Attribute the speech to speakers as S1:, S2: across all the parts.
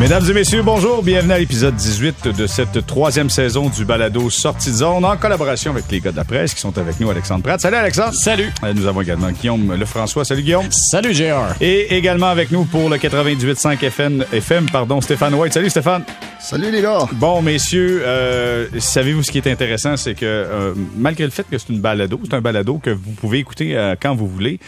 S1: Mesdames et messieurs, bonjour. Bienvenue à l'épisode 18 de cette troisième saison du balado Sortie de zone en collaboration avec les gars de la presse qui sont avec nous, Alexandre Pratt. Salut Alexandre.
S2: Salut.
S1: Euh, Nous avons également Guillaume Lefrançois. Salut Guillaume.
S2: Salut, JR.
S1: Et également avec nous pour le 98.5 FM, FM pardon, Stéphane White. Salut Stéphane.
S3: Salut les gars!
S1: Bon, messieurs, euh, savez-vous ce qui est intéressant, c'est que euh, malgré le fait que c'est une balado, c'est un balado que vous pouvez écouter euh, quand vous voulez.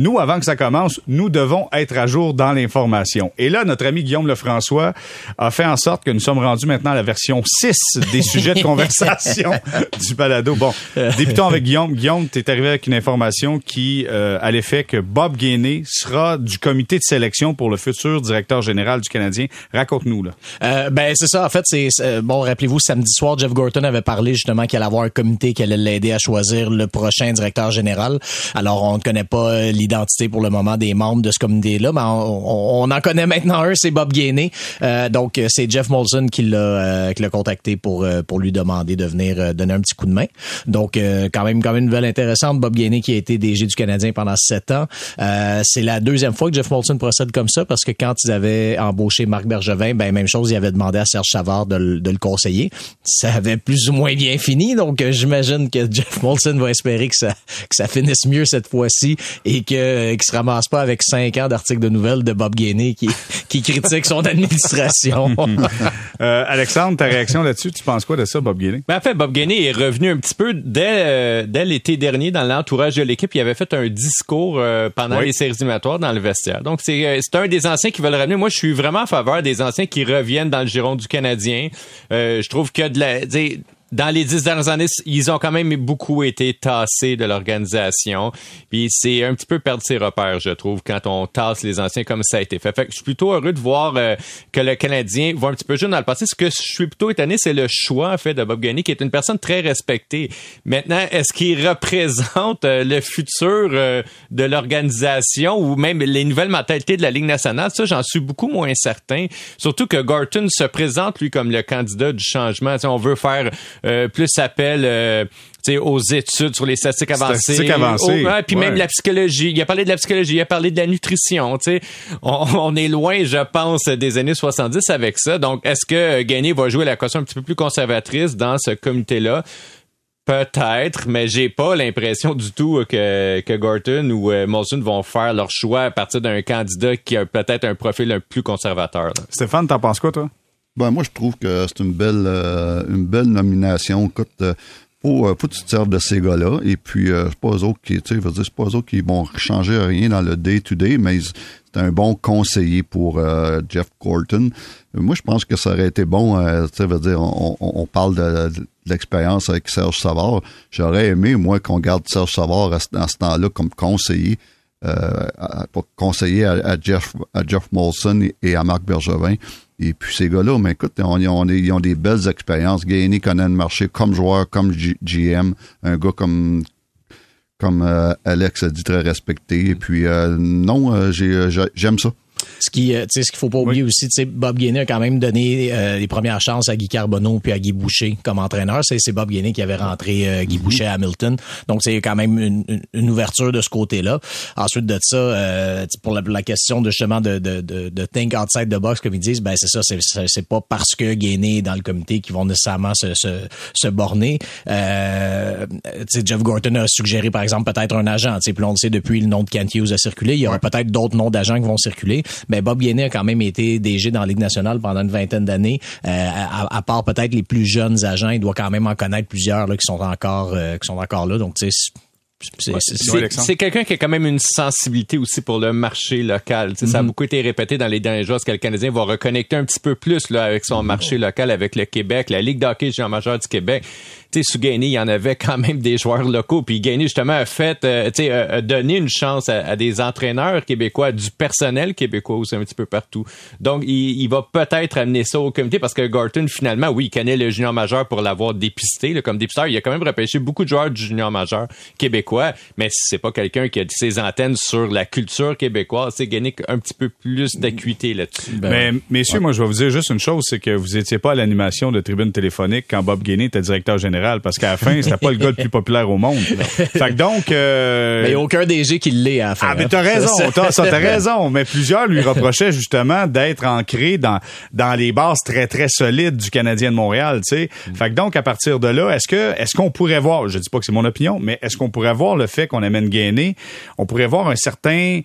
S1: Nous, avant que ça commence, nous devons être à jour dans l'information. Et là, notre ami Guillaume Lefrançois a fait en sorte que nous sommes rendus maintenant à la version 6 des sujets de conversation du balado. Bon, débutons avec Guillaume. Guillaume, tu es arrivé avec une information qui euh, a l'effet que Bob Gainey sera du comité de sélection pour le futur directeur général du Canadien. Raconte-nous, là.
S2: Euh, ben c'est ça. En fait, c'est c'est- bon. Rappelez-vous, samedi soir, Jeff Gorton avait parlé justement qu'il allait avoir un comité qui allait l'aider à choisir le prochain directeur général. Alors, on ne connaît pas euh, l'identité pour le moment des membres de ce comité-là, mais on, on- en connaît maintenant un, c'est Bob Gainey. Euh, donc, euh, c'est Jeff Molson qui l'a euh, qui l'a contacté pour euh, pour lui demander de venir euh, donner un petit coup de main. Donc, quand même, quand même une nouvelle intéressante. Bob Gainey qui a été DG du Canadien pendant sept ans. C'est la deuxième fois que Jeff Molson procède comme ça parce que quand ils avaient embauché Marc Bergevin, ben même chose, il avait demandé à Serge Savard de, le- de le conseiller. Ça avait plus ou moins bien fini, donc j'imagine que Jeff Molson va espérer que ça que ça finisse mieux cette fois-ci et que euh, qu'il se ramasse pas avec cinq ans d'articles de nouvelles de Bob Gainey qui qui critique son administration.
S1: Euh, Alexandre, ta réaction là-dessus, tu penses quoi de ça, Bob Gainey?
S4: Ben, en fait, Bob Gainey est revenu un petit peu dès, euh, dès l'été dernier dans l'entourage de l'équipe. Il avait fait un discours euh, pendant
S1: Oui.
S4: les séries éliminatoires dans le vestiaire. Donc, c'est euh, c'est un des anciens qui veulent ramener. Moi, je suis vraiment en faveur des anciens qui reviennent dans le giron du Canadien. Euh, je trouve que de la, dans les dix dernières années, ils ont quand même beaucoup été tassés de l'organisation. Puis c'est un petit peu perdre ses repères, je trouve, quand on tasse les anciens comme ça a été fait. Fait que je suis plutôt heureux de voir euh, que le Canadien va un petit peu jeune dans le passé. Ce que je suis plutôt étonné, c'est le choix en fait de Bob Gainey, qui est une personne très respectée. Maintenant, est-ce qu'il représente euh, le futur euh, de l'organisation ou même les nouvelles mentalités de la Ligue nationale? Ça, j'en suis beaucoup moins certain. Surtout que Gorton se présente, lui, comme le candidat du changement. On veut faire euh, plus appel euh, tu sais, aux études sur les statistiques avancées.
S1: Statistiques avancées,
S4: ouais, puis
S1: ouais.
S4: même la psychologie. Il a parlé de la psychologie, il a parlé de la nutrition. Tu sais, on, on est loin, je pense, des années 70 avec ça. Donc, est-ce que Gagné va jouer la caution un petit peu plus conservatrice dans ce comité-là? Peut-être, mais j'ai pas l'impression du tout que, que Gorton ou euh, Molson vont faire leur choix à partir d'un candidat qui a peut-être un profil un plus conservateur. là.
S1: Stéphane, t'en penses quoi, toi?
S3: Ben, moi, je trouve que c'est une belle, euh, une belle nomination. Écoute, euh, faut, euh, faut que tu te serves de ces gars-là. Et puis, euh, c'est pas eux qui, tu sais, c'est pas eux qui vont changer rien dans le day-to-day, mais c'est un bon conseiller pour euh, Jeff Gorton. Euh, Moi, je pense que ça aurait été bon, tu sais, dire, on, on- parle de, l'expérience avec Serge Savard. J'aurais aimé, moi, qu'on garde Serge Savard à ce, temps-là comme conseiller. pour conseiller à, à Jeff à Jeff Molson et à Marc Bergevin. Et puis ces gars-là, mais écoute, ils ont, des belles expériences. Gainey connaît le marché comme joueur, comme GM, un gars comme comme euh, Alex a dit très respecté. Et puis euh, non, euh, euh, j'ai- j'aime ça.
S2: Ce qui, euh, tu sais, ce qu'il faut pas oublier aussi, tu sais, Bob Gainey a quand même donné euh, les premières chances à Guy Carbonneau puis à Guy Boucher comme entraîneur. C'est, c'est Bob Gainey qui avait rentré euh, Guy Boucher à Hamilton. Donc, c'est quand même une, une- ouverture de ce côté-là. Ensuite de ça, euh, pour la, la question de justement de, de, de, de think outside the box, comme ils disent, ben c'est ça, c'est, pas parce que Gainey est dans le comité qu'ils vont nécessairement se, se, se borner. Euh, tu sais, Jeff Gorton a suggéré, par exemple, peut-être un agent. Tu sais, puis on le sait depuis le nom de Kent Hughes a circulé. Il y aura peut-être d'autres noms d'agents qui vont circuler. Mais Bob Gainey a quand même été DG dans la Ligue nationale pendant une vingtaine d'années. Euh, à, à part peut-être les plus jeunes agents, il doit quand même en connaître plusieurs là, qui sont encore euh, qui sont encore là. Donc, tu sais, c'est-
S4: quelqu'un qui a quand même une sensibilité aussi pour le marché local. Tu sais, Ça a beaucoup été répété dans les derniers jours, est-ce que le Canadien va reconnecter un petit peu plus là, avec son marché local, avec le Québec, la Ligue d'hockey junior majeur du Québec. tu sais, sous Gagné, il y en avait quand même des joueurs locaux. Puis Gagné, justement, a fait, euh, tu sais, a, donné une chance à, des entraîneurs québécois, du personnel québécois aussi un petit peu partout. Donc, il, va peut-être amener ça au comité parce que Gorton, finalement, oui, il connaît le junior majeur pour l'avoir dépisté, là, comme dépisteur. Il a quand même repêché beaucoup de joueurs du junior majeur québécois, mais c'est pas quelqu'un qui a ses antennes sur la culture québécoise. C'est gagné un petit peu plus d'acuité là-dessus.
S1: Ben, mais, messieurs, moi, je vais vous dire juste une chose, c'est que vous étiez pas à l'animation de Tribune téléphonique quand Bob Gainey était directeur général, parce qu'à la fin, c'était pas le gars le plus populaire au monde. fait que donc... Euh...
S2: Mais il n'y a aucun DG qui l'est à la fin.
S1: Ah, mais t'as raison, t'as, ça, t'as raison. Mais plusieurs lui reprochaient justement d'être ancré dans, dans les bases très, très solides du Canadien de Montréal, tu sais. Mm. Fait que donc, à partir de là, est-ce que, est-ce qu'on pourrait voir, je dis pas que c'est mon opinion, mais est-ce qu'on pourrait voir le fait qu'on amène Gainé, on pourrait voir un certain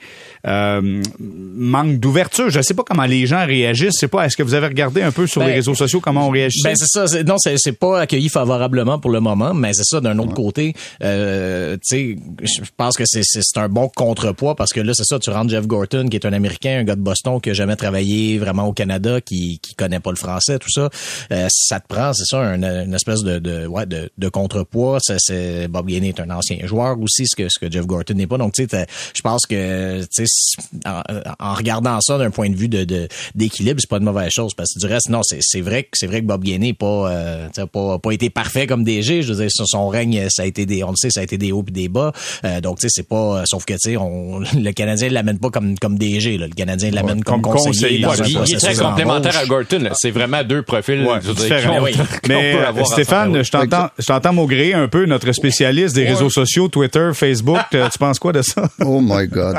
S1: euh, manque d'ouverture. Je sais pas comment les gens réagissent. C'est pas. Est-ce que vous avez regardé un peu sur les ben, réseaux sociaux comment on réagit
S2: Ben c'est ça. Non, c'est pas accueilli favorablement pour le moment, mais c'est ça. D'un autre côté, euh, tu sais, je pense que c'est un bon contrepoids parce que là, c'est ça. Tu rentres Jeff Gorton, qui est un Américain, un gars de Boston qui a jamais travaillé vraiment au Canada, qui qui connaît pas le français, tout ça. Euh, ça te prend, c'est ça, une, espèce de de, ouais, de, de contrepoids. C'est Bob Gainey est un ancien joueur aussi, ce que ce que Jeff Gorton n'est pas. Donc tu sais, je pense que tu sais en, regardant ça d'un point de vue de d'équilibre, c'est pas une mauvaise chose parce que du reste, non, c'est vrai que c'est vrai que Bob Gainey pas, euh, pas pas été parfait comme DG. Je veux dire, son règne, ça a été des, on le sait, ça a été des hauts et des bas. Euh, donc tu sais, c'est pas, sauf que tu sais, on le Canadien l'amène pas comme comme DG. Là. Le Canadien l'amène comme, conseiller.
S4: il, est très complémentaire à Gorton. C'est vraiment deux profils ouais,
S1: Mais Stéphane, je t'entends, je t'entends maugrer un peu notre spécialiste des réseaux sociaux, Twitter, Facebook. tu penses quoi de ça?
S3: Oh my God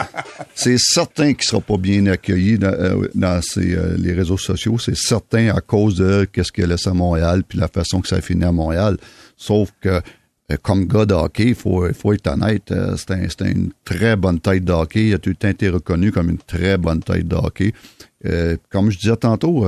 S3: c'est certain qu'il sera pas bien accueilli dans, euh, euh, les réseaux sociaux. C'est certain à cause de qu'est-ce qu'il laisse à Montréal puis la façon que ça a fini à Montréal. Sauf que euh, comme gars de hockey, il faut, faut être honnête, c'était une très bonne tête de hockey. Il a tout été reconnu comme une très bonne tête de hockey. comme je disais tantôt,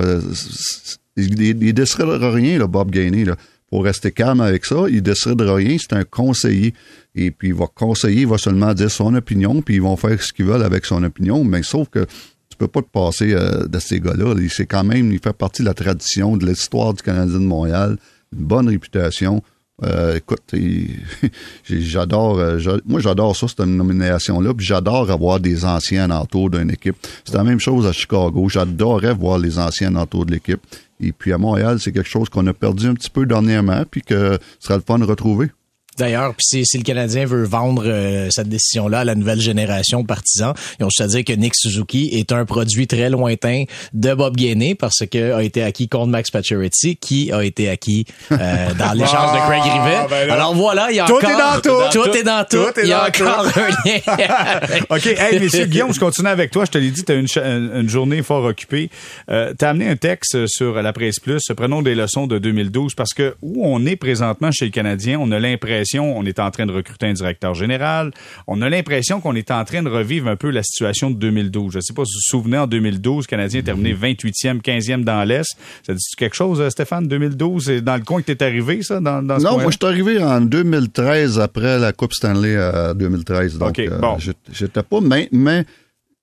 S3: il, il, décidera rien, là, Bob Gainey. Là. Pour rester calme avec ça, il décidera rien. C'est un conseiller et puis il va conseiller, il va seulement dire son opinion, puis ils vont faire ce qu'ils veulent avec son opinion, mais sauf que tu peux pas te passer euh, de ces gars-là. C'est quand même, il fait partie de la tradition, de l'histoire du Canadien de Montréal, une bonne réputation. Euh, écoute, j'adore, euh, moi j'adore ça, cette nomination-là, puis j'adore avoir des anciens autour d'une équipe. C'est la même chose à Chicago. J'adorerais voir les anciens autour de l'équipe. Et puis à Montréal, c'est quelque chose qu'on a perdu un petit peu dernièrement, puis que ce sera le fun de retrouver.
S2: D'ailleurs, puis si, le Canadien veut vendre euh, cette décision-là à la nouvelle génération de partisans, ils ont juste à dire que Nick Suzuki est un produit très lointain de Bob Gainey parce que a été acquis contre Max Pacioretty, qui a été acquis euh, dans l'échange de Craig Rivet. Ah, ben Alors voilà, il y a
S1: tout
S2: encore...
S1: Est dans tout.
S2: tout est dans tout. il y a encore un
S1: lien. OK. Hey, messieurs, Guillaume, je continue avec toi. Je te l'ai dit, tu as une, une, journée fort occupée. Euh, tu as amené un texte sur la Presse Plus. Prenons des leçons de 2012 parce que où on est présentement chez le Canadien, on a l'impression on est en train de recruter un directeur général. On a l'impression qu'on est en train de revivre un peu la situation de 2012. Je ne sais pas si vous vous souvenez, en 2012, le Canadien est terminé 28e, 15e dans l'Est. Ça dit quelque chose, euh, Stéphane, 2012? C'est dans le coin que tu es arrivé, ça? Dans, dans
S3: non, moi, je suis arrivé en 2013, après la Coupe Stanley à 2013. Donc, euh, bon. j'étais pas, mais, mais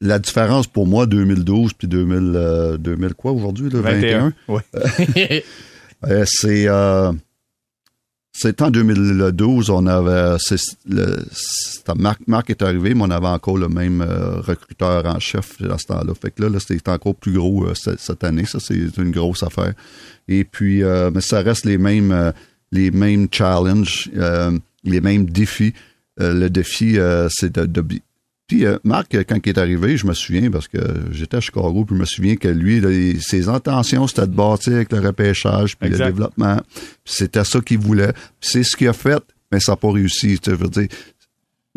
S3: la différence pour moi, 2012 puis 2000, 2000 euh, quoi aujourd'hui, le 21? 21 c'est... C'est en 2012, on avait, le, Marc, Marc est arrivé, mais on avait encore le même euh, recruteur en chef à ce temps-là. Fait que là, là c'était encore plus gros euh, cette, année. Ça, c'est une grosse affaire. Et puis, euh, mais ça reste les mêmes, les mêmes challenges, les mêmes défis. le défi, c'est de, de, puis euh, Marc, quand il est arrivé, je me souviens, parce que j'étais à Chicago, puis je me souviens que lui, ses intentions, c'était de bâtir avec le repêchage, puis le développement. c'était ça qu'il voulait. c'est ce qu'il a fait, mais ça n'a pas réussi. Tu veux dire.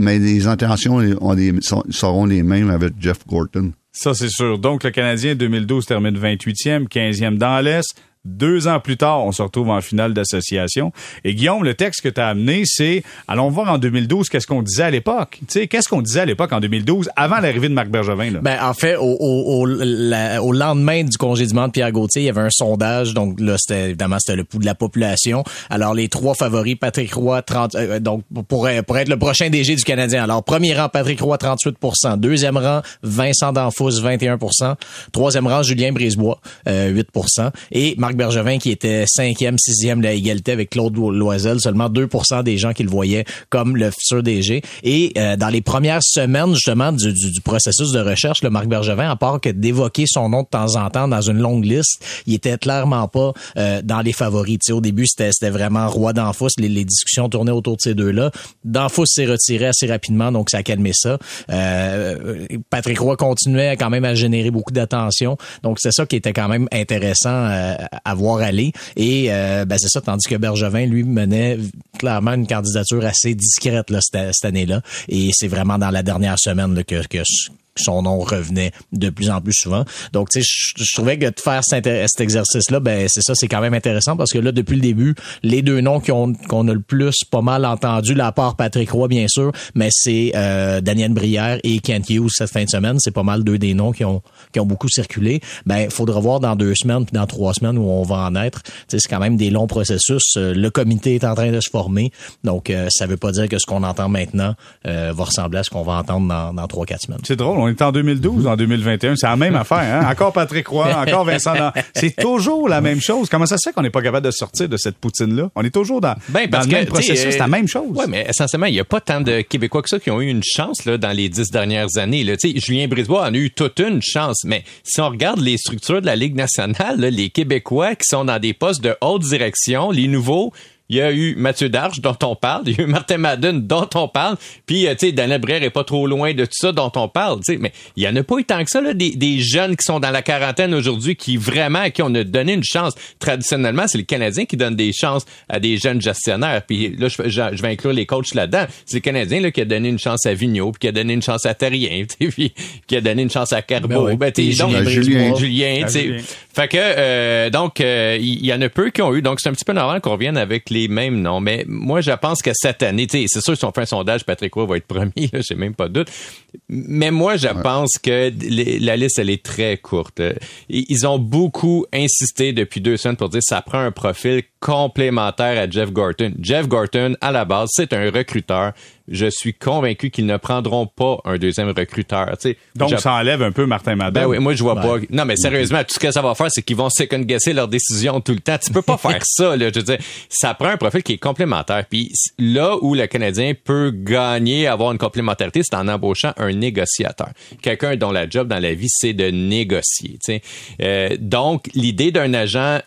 S3: Mais les intentions on les, seront les mêmes avec Jeff Gorton.
S1: Ça, c'est sûr. Donc, le Canadien 2012 termine 28e, 15e dans l'Est. Deux ans plus tard, on se retrouve en finale d'association. Et Guillaume, le texte que tu as amené, c'est allons voir en 2012 qu'est-ce qu'on disait à l'époque. Tu sais, qu'est-ce qu'on disait à l'époque en 2012 avant l'arrivée de Marc Bergevin? Là?
S2: Ben, en fait, au, au, au, lendemain du congédiement de Pierre Gauthier, il y avait un sondage. Donc là, c'était évidemment c'était le pouls de la population. Alors les trois favoris, Patrick Roy, 30, euh, donc pour, pour être le prochain DG du Canadien. Alors premier rang, Patrick Roy, 38% Deuxième rang, Vincent Danfous, 21% Troisième rang, Julien Brisebois, euh, 8% Et Marc Bergevin qui était cinquième, sixième la égalité avec Claude Loisel, seulement 2% des gens qui le voyaient comme le futur DG. Et euh, dans les premières semaines justement du, du, processus de recherche, le Marc Bergevin, à part que d'évoquer son nom de temps en temps dans une longue liste, il était clairement pas euh, dans les favoris. au début, c'était vraiment roi d'Anfos. Les, les, discussions tournaient autour de ces deux-là. D'Anfos s'est retiré assez rapidement, donc ça a calmé ça. Euh, Patrick Roy continuait quand même à générer beaucoup d'attention. Donc c'est ça qui était quand même intéressant euh, à voir aller. Et euh, ben, c'est ça, tandis que Bergevin, lui, menait clairement une candidature assez discrète là, cette, cette année-là. Et c'est vraiment dans la dernière semaine là, que, que son nom revenait de plus en plus souvent. Donc, tu sais, je, trouvais que de faire cet, exercice-là, ben c'est ça, c'est quand même intéressant parce que là, depuis le début, les deux noms qu'on a le plus pas mal entendu, la part Patrick Roy, bien sûr, mais c'est euh, Daniel Brière et Kent Hughes cette fin de semaine. C'est pas mal deux des noms qui ont qui ont beaucoup circulé. Ben, faudra voir dans deux semaines puis dans trois semaines où on va en être. C'est quand même des longs processus. Euh, le comité est en train de se former, donc euh, ça veut pas dire que ce qu'on entend maintenant euh, va ressembler à ce qu'on va entendre dans, dans trois quatre semaines.
S1: C'est drôle est en 2012, en 2021, c'est la même affaire. Hein? Encore Patrick Roy, encore Vincent. C'est toujours la même chose. Comment ça se fait qu'on n'est pas capable de sortir de cette poutine-là? On est toujours dans, ben, le même processus, c'est la même chose.
S4: Oui, mais essentiellement, il n'y a pas tant de Québécois que ça qui ont eu une chance là, dans les dix dernières années. Là. Julien Brisebois en a eu toute une chance, mais si on regarde les structures de la Ligue nationale, les Québécois qui sont dans des postes de haute direction, les nouveaux, il y a eu Mathieu Darche dont on parle, il y a eu Martin Madden dont on parle, puis euh, tu sais Daniel Brière est pas trop loin de tout ça dont on parle, tu sais, mais il y en a pas eu tant que ça là, des, des jeunes qui sont dans la quarantaine aujourd'hui qui vraiment à qui on a donné une chance. Traditionnellement, c'est le Canadien qui donne des chances à des jeunes gestionnaires. Puis là je, je, vais inclure les coachs là-dedans. C'est le Canadien là qui a donné une chance à Vigneault, puis qui a donné une chance à Terrien, puis qui a donné une chance à Carbo, ben, ben
S3: donc, Julien,
S4: Julien, tu sais. Fait que euh, donc euh, il y, en a peu qui ont eu donc c'est un petit peu normal qu'on revienne avec les les mêmes noms. Mais moi, je pense que cette année, c'est sûr, si on fait un sondage, Patrick Roy va être premier, j'ai même pas de doute. Mais moi, je pense que la liste, elle est très courte. Ils ont beaucoup insisté depuis deux semaines pour dire que ça prend un profil complémentaire à Jeff Gorton. Jeff Gorton, à la base, c'est un recruteur je suis convaincu qu'ils ne prendront pas un deuxième recruteur.
S1: Donc, ça enlève un peu Martin Madden.
S4: Ben oui, moi, je vois pas. Non, mais sérieusement, tout ce que ça va faire, c'est qu'ils vont second-guesser leurs décisions tout le temps. Tu peux pas faire ça, là. Je veux dire, ça prend un profil qui est complémentaire. Puis là où le Canadien peut gagner, avoir une complémentarité, c'est en embauchant un négociateur. Quelqu'un dont la job dans la vie, c'est de négocier. Euh, donc, l'idée d'un agent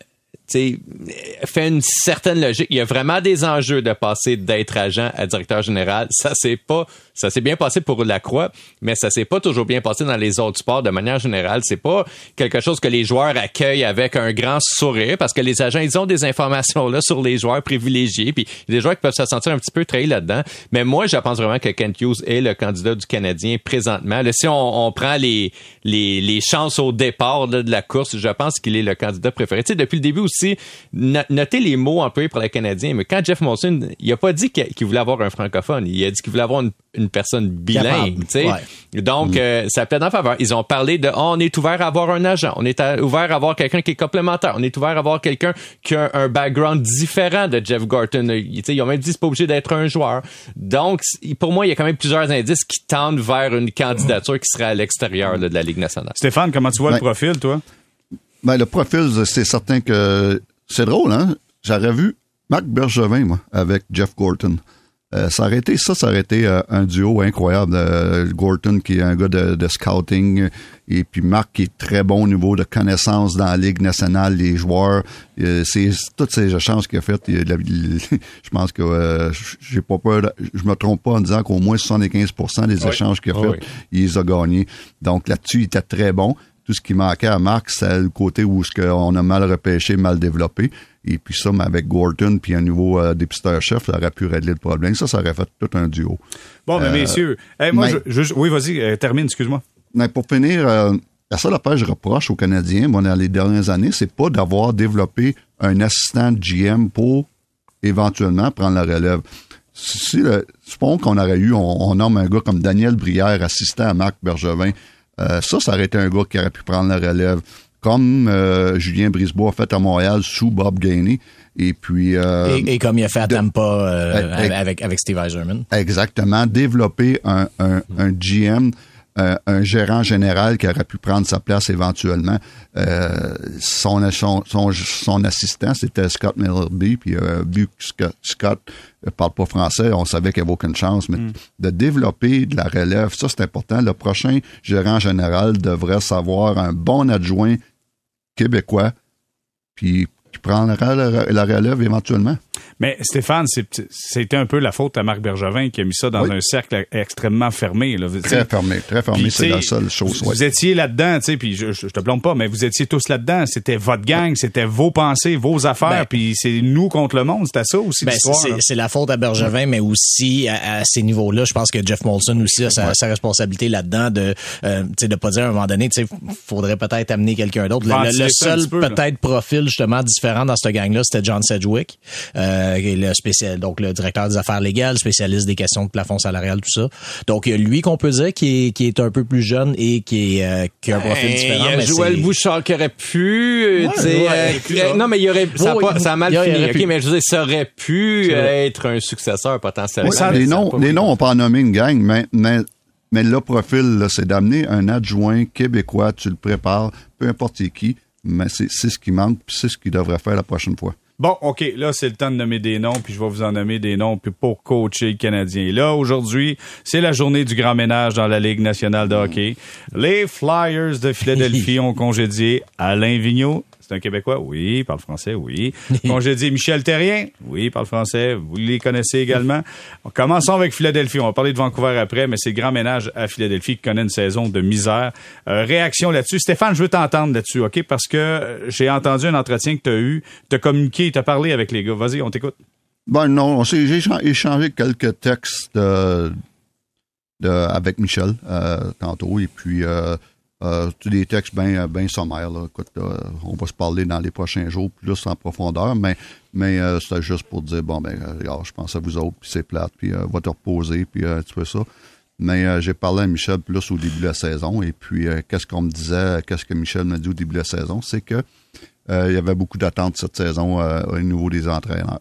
S4: fait une certaine logique. Il y a vraiment des enjeux de passer d'être agent à directeur général. Ça c'est pas, ça s'est bien passé pour la Croix, mais ça s'est pas toujours bien passé dans les autres sports de manière générale. C'est pas quelque chose que les joueurs accueillent avec un grand sourire parce que les agents ils ont des informations là sur les joueurs privilégiés, puis des joueurs qui peuvent se sentir un petit peu trahis là-dedans. Mais moi, je pense vraiment que Kent Hughes est le candidat du Canadien présentement. Là, si on, on prend les, les, les chances au départ de la course, je pense qu'il est le candidat préféré. Tu sais, depuis le début aussi notez les mots employés pour les Canadiens, mais quand Jeff Molson, il a pas dit qu'il voulait avoir un francophone, il a dit qu'il voulait avoir une, personne bilingue, Donc, mm. euh, ça plaît en faveur. Ils ont parlé de, oh, on est ouvert à avoir un agent, on est ouvert à avoir quelqu'un qui est complémentaire, on est ouvert à avoir quelqu'un qui a un background différent de Jeff Gorton. Ils ont même dit c'est pas obligé d'être un joueur. Donc, pour moi, il y a quand même plusieurs indices qui tendent vers une candidature qui serait à l'extérieur de la Ligue nationale.
S1: Stéphane, comment tu vois le profil, toi?
S3: Ben, le profil, c'est certain que c'est drôle, hein? J'aurais vu Marc Bergevin, moi, avec Jeff Gorton. Euh, ça aurait été ça, ça aurait été euh, un duo incroyable. Euh, Gorton qui est un gars de, scouting et puis Marc qui est très bon au niveau de connaissance dans la Ligue nationale, les joueurs. c'est toutes ces échanges qu'il a fait. je pense que j'ai pas peur, je me trompe pas en disant qu'au moins 75% des échanges qu'il a fait, il les a gagnés. Donc là-dessus, il était très bon tout ce qui manquait à Marc, c'est le côté où ce qu'on a mal repêché, mal développé. Et puis ça, mais avec Gordon puis un nouveau euh, dépisteur-chef, ça aurait pu régler le problème. Ça, ça aurait fait tout un duo.
S1: Bon, mais euh, messieurs, moi, je, oui, vas-y, euh, termine, excuse-moi.
S3: Mais pour finir, la seule affaire que je reproche aux Canadiens, bon, dans les dernières années, c'est pas d'avoir développé un assistant GM pour éventuellement prendre la relève. Si, le, supposons qu'on aurait eu, on, on nomme un gars comme Daniel Brière, assistant à Marc Bergevin, euh, ça, ça aurait été un gars qui aurait pu prendre la relève, comme euh, Julien Brisebois a fait à Montréal sous Bob Gainey. Et puis
S2: euh, et, comme il a fait à Tampa avec, avec Steve Eiserman.
S3: Exactement. Développer un, un, un GM un, un gérant général qui aurait pu prendre sa place éventuellement. Euh, son, son, son, son assistant, c'était Scott Millerby, puis euh, vu que Scott, Scott ne parle pas français, on savait qu'il n'y avait aucune chance, mais de développer de la relève, ça c'est important. Le prochain gérant général devrait savoir un bon adjoint québécois, puis qui prendra la, la relève éventuellement.
S1: Mais Stéphane, c'est- c'était un peu la faute à Marc Bergevin qui a mis ça dans
S3: Oui.
S1: un cercle extrêmement fermé. Là.
S3: Très fermé, très fermé, c'est la seule chose.
S1: Vous
S3: ouais.
S1: étiez là-dedans, tu sais, puis je, je, je te blâme pas, mais vous étiez tous là-dedans. C'était votre gang, c'était vos pensées, vos affaires,
S2: Ben-
S1: puis c'est nous contre le monde. C'était ça aussi
S2: Ben,
S1: l'histoire.
S2: c'est- la faute à Bergevin, mais aussi à, à ces niveaux-là, je pense que Jeff Molson aussi a sa, sa responsabilité là-dedans de euh, tu sais, de pas dire à un moment donné, tu sais, faudrait peut-être amener quelqu'un d'autre. Le- seul peut-être profil justement différent dans cette gang-là, c'était John Sedgwick, euh, le spécial, donc le directeur des affaires légales, spécialiste des questions de plafond salarial, tout ça. Donc il y a lui qu'on peut dire qui est, qui est un peu plus jeune et qui, est, euh, qui a un profil
S4: Hey,
S2: différent.
S4: Il y a
S2: mais
S4: Joël Bouchard qui aurait pu. euh,
S2: Ouais, ouais,
S4: euh, euh, non, mais il y aurait, ça, a pas- ça a mal fini. mais je veux dire, ça aurait pu euh, être un successeur potentiellement.
S3: Ouais, les noms,
S4: pas
S3: les noms, on peut en nommer une gang, mais, mais, mais le profil, c'est d'amener un adjoint québécois, tu le prépares, peu importe qui, mais c'est c'est ce qui manque, puis c'est ce qu'il devrait faire la prochaine fois.
S1: Bon, OK, là, c'est le temps de nommer des noms, puis je vais vous en nommer des noms puis pour coacher le Canadien. Et là, aujourd'hui, c'est la journée du grand ménage dans la Ligue nationale de hockey. Les Flyers de Philadelphie ont congédié Alain Vigneault. C'est un Québécois? Oui, il parle français, oui. Congédié Michel Terrien? Oui, il parle français. Vous les connaissez également. Commençons avec Philadelphie. On va parler de Vancouver après, mais c'est le grand ménage à Philadelphie qui connaît une saison de misère. Euh, réaction là-dessus. Stéphane, je veux t'entendre là-dessus, OK? Parce que euh, j'ai entendu un entretien que tu as eu. Tu as communiqué, tu as parlé avec les gars. Vas-y, on t'écoute.
S3: Ben non, on s'est- échangé quelques textes de, de- avec Michel euh, tantôt, et puis euh, euh, des textes bien ben sommaires. Écoute, euh, on va se parler dans les prochains jours plus en profondeur, mais, mais euh, c'était juste pour dire, bon, ben, euh, je pense à vous autres, puis c'est plate, puis euh, va te reposer, puis euh, tu fais ça. Mais euh, j'ai parlé à Michel plus au début de la saison, et puis euh, qu'est-ce qu'on me disait, qu'est-ce que Michel m'a dit au début de la saison, c'est que euh, il y avait beaucoup d'attentes cette saison euh, au niveau des entraîneurs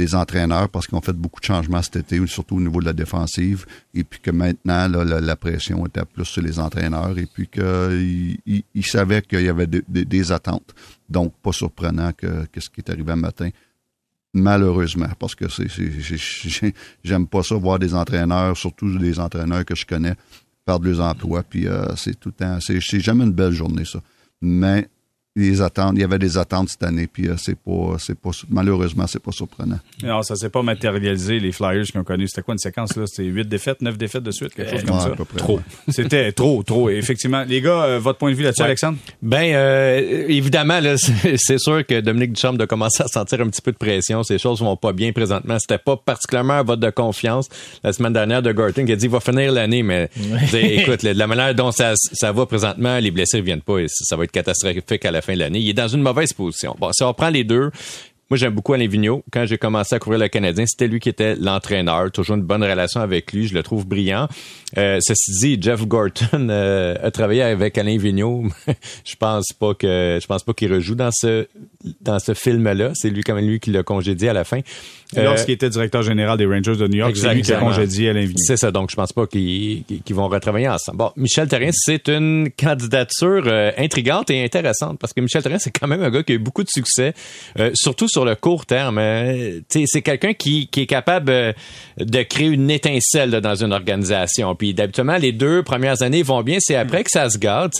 S3: des entraîneurs parce qu'ils ont fait beaucoup de changements cet été, surtout au niveau de la défensive, et puis que maintenant, la, pression était plus sur les entraîneurs, et puis qu'ils ils, ils savaient qu'il y avait de- de- des attentes. Donc, pas surprenant que, ce qui est arrivé un matin, malheureusement, parce que j'aime pas ça, voir des entraîneurs, surtout des entraîneurs que je connais, perdre leurs emplois, puis euh, c'est tout le temps, c'est jamais une belle journée, ça. Mais les attentes, il y avait des attentes cette année, puis euh, c'est pas, c'est pas, malheureusement, c'est pas surprenant.
S1: Non, ça s'est pas matérialisé, les Flyers qui ont connu. C'était quoi une séquence, là? C'était 8 défaites, 9 défaites de suite, quelque chose comme
S3: Ouais,
S1: ça?
S3: à peu près,
S1: Trop.
S3: ouais.
S1: C'était trop, trop. Et effectivement. Les gars, euh, votre point de vue là-dessus,
S4: Ouais.
S1: Alexandre?
S4: Ben euh, évidemment là, c'est sûr que Dominique Duchamp doit commencer à sentir un petit peu de pression. Ces choses vont pas bien présentement. C'était pas particulièrement un vote de confiance la semaine dernière de Gorton qui a dit il va finir l'année, mais écoute, là, de la manière dont ça, ça va présentement, les blessés viennent pas et ça va être catastrophique à la fin de l'année. Il est dans une mauvaise position. Bon, si on prend les deux. Moi, j'aime beaucoup Alain Vigneault. Quand j'ai commencé à couvrir le Canadien, c'était lui qui était l'entraîneur. Toujours une bonne relation avec lui. Je le trouve brillant. Euh, ceci dit, Jeff Gorton euh, a travaillé avec Alain Vigneault. je pense pas que je pense pas qu'il rejoue dans ce dans ce film-là. C'est lui, comme lui, qui l'a congédié à la fin. Euh,
S1: Lorsqu'il était directeur général des Rangers de New York, c'est lui qui a congédié Alain Vigneault.
S4: C'est ça, donc je pense pas qu'ils qu'ils vont retravailler ensemble. Bon, Michel Terrien, c'est une candidature euh, intrigante et intéressante parce que Michel Terrien, c'est quand même un gars qui a eu beaucoup de succès, euh, surtout sur le court terme. C'est quelqu'un qui, qui est capable de créer une étincelle là, dans une organisation. Puis d'habituellement, les deux premières années vont bien, c'est après que ça se garde.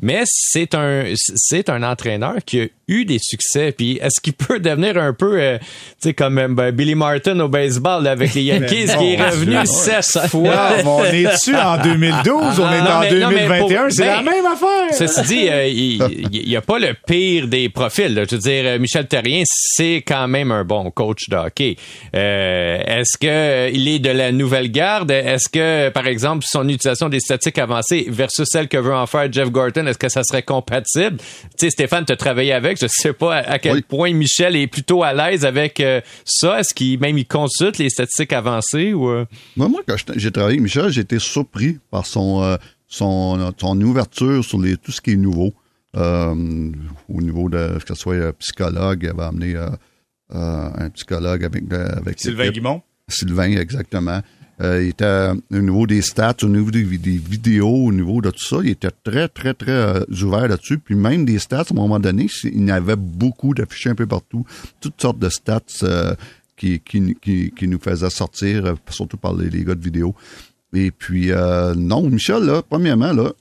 S4: Mais c'est un c'est un entraîneur qui a eu des succès. Puis est-ce qu'il peut devenir un peu, euh, tu sais, comme euh, ben, Billy Martin au baseball là, avec les Yankees, qui est revenu sept fois?
S1: Ouais, mais on est-tu en 2012? on est
S4: non,
S1: en
S4: mais- non, mais
S1: 2021?
S4: pour-
S1: c'est la même affaire!
S4: Ceci dit, euh, il n'y a pas le pire des profils. là. Je veux dire, euh, Michel Terrien, c'est quand même un bon coach de hockey. Euh, Est-ce que euh, il est de la nouvelle garde? Est-ce que, par exemple, son utilisation des statistiques avancées versus celle que veut en faire Jeff Gorton, est-ce que ça serait compatible? Tu sais, Stéphane, tu travaillé avec. Je sais pas à, à quel
S3: Oui.
S4: point Michel est plutôt à l'aise avec euh, ça. Est-ce qu'il même il consulte les statistiques avancées ou... euh?
S3: Moi, moi, quand j'ai travaillé avec Michel, j'ai été surpris par son, euh, son, son ouverture sur les, tout ce qui est nouveau. Euh, au niveau de que ce soit psychologue, il avait amené euh, euh, un psychologue avec, avec
S1: Sylvain. Guimont?
S3: Sylvain, exactement. Euh, il était au niveau des stats, au niveau des, vidéos, au niveau de tout ça, il était très, très, très euh, ouvert là-dessus. Puis même des stats, à un moment donné, il y avait beaucoup d'affichés un peu partout, toutes sortes de stats euh, qui, qui, qui, qui, nous faisaient sortir, euh, surtout par les, les, gars de vidéo. Et puis, euh, non, Michel, là, premièrement, là,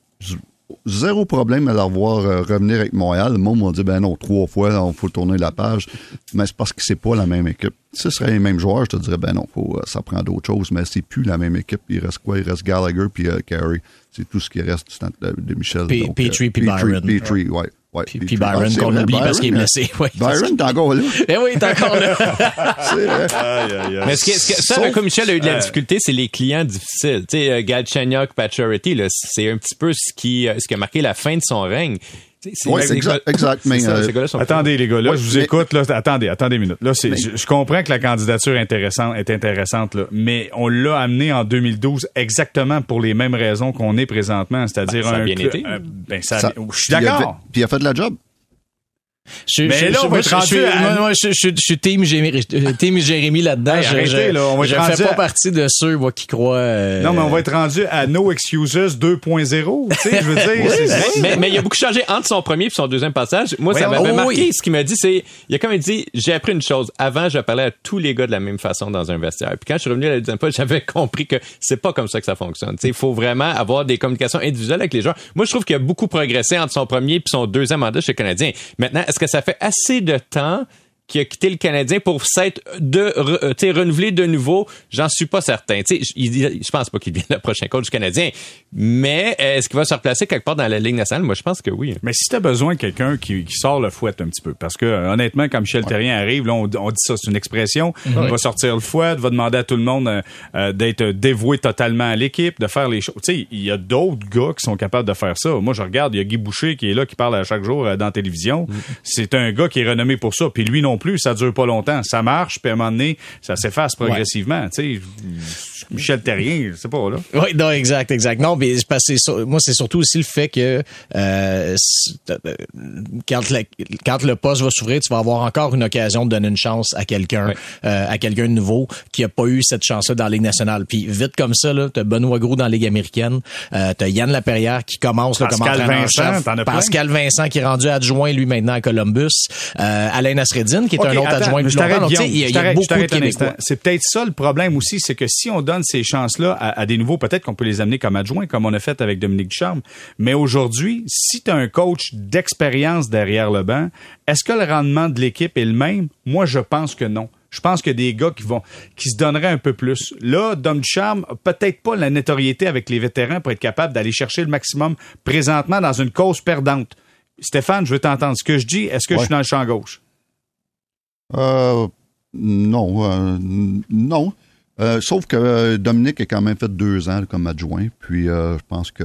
S3: zéro problème à la revoir euh, revenir avec Montréal. Le monde m'a dit, ben non, trois fois, il faut tourner la page. Mais c'est parce que c'est pas la même équipe. Si ce serait les mêmes joueurs, je te dirais, ben non, faut, ça prend d'autres choses, mais c'est plus la même équipe. Il reste quoi? Il reste Gallagher puis euh, Carey. C'est tout ce qui reste du temps de, de Michel.
S2: P Petrie puis Byron.
S3: Petrie, ouais.
S2: Ouais, puis, puis Byron, qu'on oublie Byron, parce qu'il est blessé. Ouais,
S3: Byron, t'es encore là.
S2: Eh oui, t'es encore là.
S3: c'est vrai.
S4: Aïe, aïe, aïe. Mais ce que, ce que, ça, Sauf, Michel a eu de la euh, difficulté, c'est les clients difficiles. Tu sais, Galchenyuk, Pacioretty, c'est un petit peu ce qui, ce qui a marqué la fin de son règne.
S3: Oui, c'est exact, exact. Mais
S1: ça, euh, attendez, les gars, là, ouais, je vous mais... écoute. Là, attendez, attendez une minute. Là, mais... je, je, comprends que la candidature est intéressante, est intéressante là, mais on l'a amené en 2012 exactement pour les mêmes raisons qu'on est présentement, c'est-à-dire
S4: ben, ça
S1: un.
S4: A bien été.
S1: Un, ben, ça, ça, je suis d'accord.
S3: Puis il a fait de la job.
S2: Je,
S1: mais
S2: je,
S1: là, on va être rendu
S2: je,
S1: à...
S2: moi, moi, je, je, je suis team Jérémy, team Jérémy là-dedans.
S1: Hey,
S2: je
S1: arrêtez, là, on va
S2: je
S1: être
S2: fais
S1: rendu
S2: pas
S1: à...
S2: partie de ceux moi, qui croient. Euh...
S1: Non, mais on va être rendu à No Excuses 2.0. Tu sais, je veux dire.
S4: oui, mais, mais il a beaucoup changé entre son premier et son deuxième passage. Moi, ça m'avait
S2: oh,
S4: marqué.
S2: oui.
S4: Ce qu'il m'a dit, c'est, il a quand même dit, j'ai appris une chose. Avant, je parlais à tous les gars de la même façon dans un vestiaire. Puis quand je suis revenu à la deuxième fois, j'avais compris que c'est pas comme ça que ça fonctionne. Il faut vraiment avoir des communications individuelles avec les joueurs. Moi, je trouve qu'il a beaucoup progressé entre son premier et son deuxième mandat chez le Canadien. Maintenant, est-ce que ça fait assez de temps qui a quitté le Canadien pour s'être de re, renouvelé de nouveau, j'en suis pas certain. Je, je pense pas qu'il devienne le prochain coach du Canadien, mais est-ce qu'il va se replacer quelque part dans la Ligue nationale? Moi, je pense que oui.
S1: Mais si tu as besoin de quelqu'un qui, qui, sort le fouet un petit peu, parce que honnêtement, quand Michel ouais. Terrien arrive, là, on, on, dit ça, c'est une expression, il va sortir le fouet, va demander à tout le monde euh, d'être dévoué totalement à l'équipe, de faire les choses. Tu sais, il y a d'autres gars qui sont capables de faire ça. Moi, je regarde, il y a Guy Boucher qui est là, qui parle à chaque jour euh, dans la télévision. Mm. C'est un gars qui est renommé pour ça. Puis lui non plus, ça dure pas longtemps. Ça marche, puis à un moment donné, ça s'efface progressivement. Ouais. Tu sais, Michel Terrien, c'est pas là.
S2: Oui, non, exact, exact. Non, mais moi, c'est surtout aussi le fait que euh, quand, la, quand le poste va s'ouvrir, tu vas avoir encore une occasion de donner une chance à quelqu'un, ouais. euh, à quelqu'un de nouveau qui a pas eu cette chance-là dans la Ligue nationale. Puis vite comme ça, là, t'as Benoît Gros dans la Ligue américaine, euh, t'as Yann Laperrière qui commence là,
S1: Pascal
S2: comme
S1: Vincent,
S2: chef, Pascal Vincent qui est rendu adjoint lui maintenant à Columbus, euh, Alain Asredine qui est
S1: okay,
S2: un autre
S1: attends,
S2: adjoint. Donc, il y a, y a beaucoup de Québécois.
S1: C'est peut-être ça le problème aussi, c'est que si on donne ces chances-là à, à, des nouveaux, peut-être qu'on peut les amener comme adjoints, comme on a fait avec Dominique Ducharme. Mais aujourd'hui, si tu as un coach d'expérience derrière le banc, est-ce que le rendement de l'équipe est le même? Moi, je pense que non. Je pense que des gars qui vont qui se donneraient un peu plus. Là, Dom Ducharme, peut-être pas la notoriété avec les vétérans pour être capable d'aller chercher le maximum présentement dans une cause perdante. Stéphane, je veux t'entendre. Ce que je dis, est-ce que ouais. je suis dans le champ gauche?
S3: Euh, non. Euh, non. Euh, sauf que Dominique a quand même fait deux ans comme adjoint. Puis euh, je pense que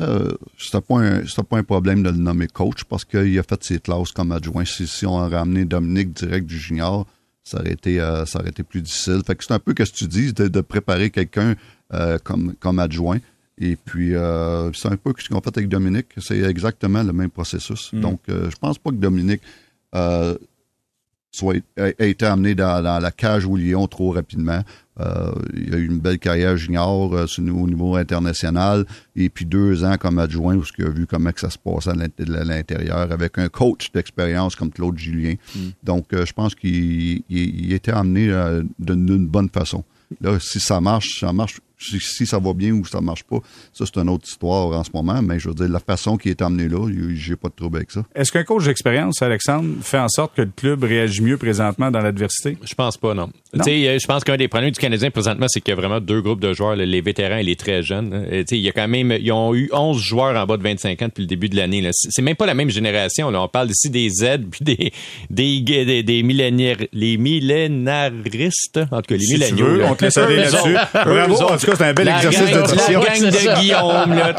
S3: euh, c'était pas, un, pas un problème de le nommer coach parce qu'il a fait ses classes comme adjoint. Si, si on a ramené Dominique direct du junior, ça aurait été, euh, ça aurait été plus difficile. Fait que c'est un peu ce que tu dis, de, de préparer quelqu'un euh, comme, comme adjoint. Et puis, euh, c'est un peu ce qu'on fait avec Dominique. C'est exactement le même processus. Mm. Donc, je pense pas que Dominique soit a, été amené dans, dans, la cage au lion trop rapidement. Euh, il a eu une belle carrière junior euh, au niveau international et puis deux ans comme adjoint où il a vu comment que ça se passait à l'intérieur avec un coach d'expérience comme Claude Julien. Mm. Donc, euh, je pense qu'il il, il était amené d'une bonne façon. Là, si ça marche, ça marche si, si, ça va bien ou ça marche pas, ça c'est une autre histoire en ce moment, mais je veux dire, la façon qui est amenée là, j'ai pas de trouble avec ça.
S1: Est-ce qu'un coach d'expérience, Alexandre, fait en sorte que le club réagit mieux présentement dans l'adversité?
S4: Je pense pas, non. non. Je pense qu'un des problèmes du Canadien présentement, c'est qu'il y a vraiment deux groupes de joueurs, les vétérans et les très jeunes. Il y a quand même, ils ont eu 11 joueurs en bas de 25 ans depuis le début de l'année. C'est même pas la même génération. Là. On parle ici des Z puis des, des, des, des millénaires, les millénaristes, en tout cas les
S1: si
S4: milléniaux.
S1: Veux, on te laisse aller là-dessus. Tout cas, c'est un bel exercice
S4: gang,
S1: de diction.
S4: La gang de Guillaume, là.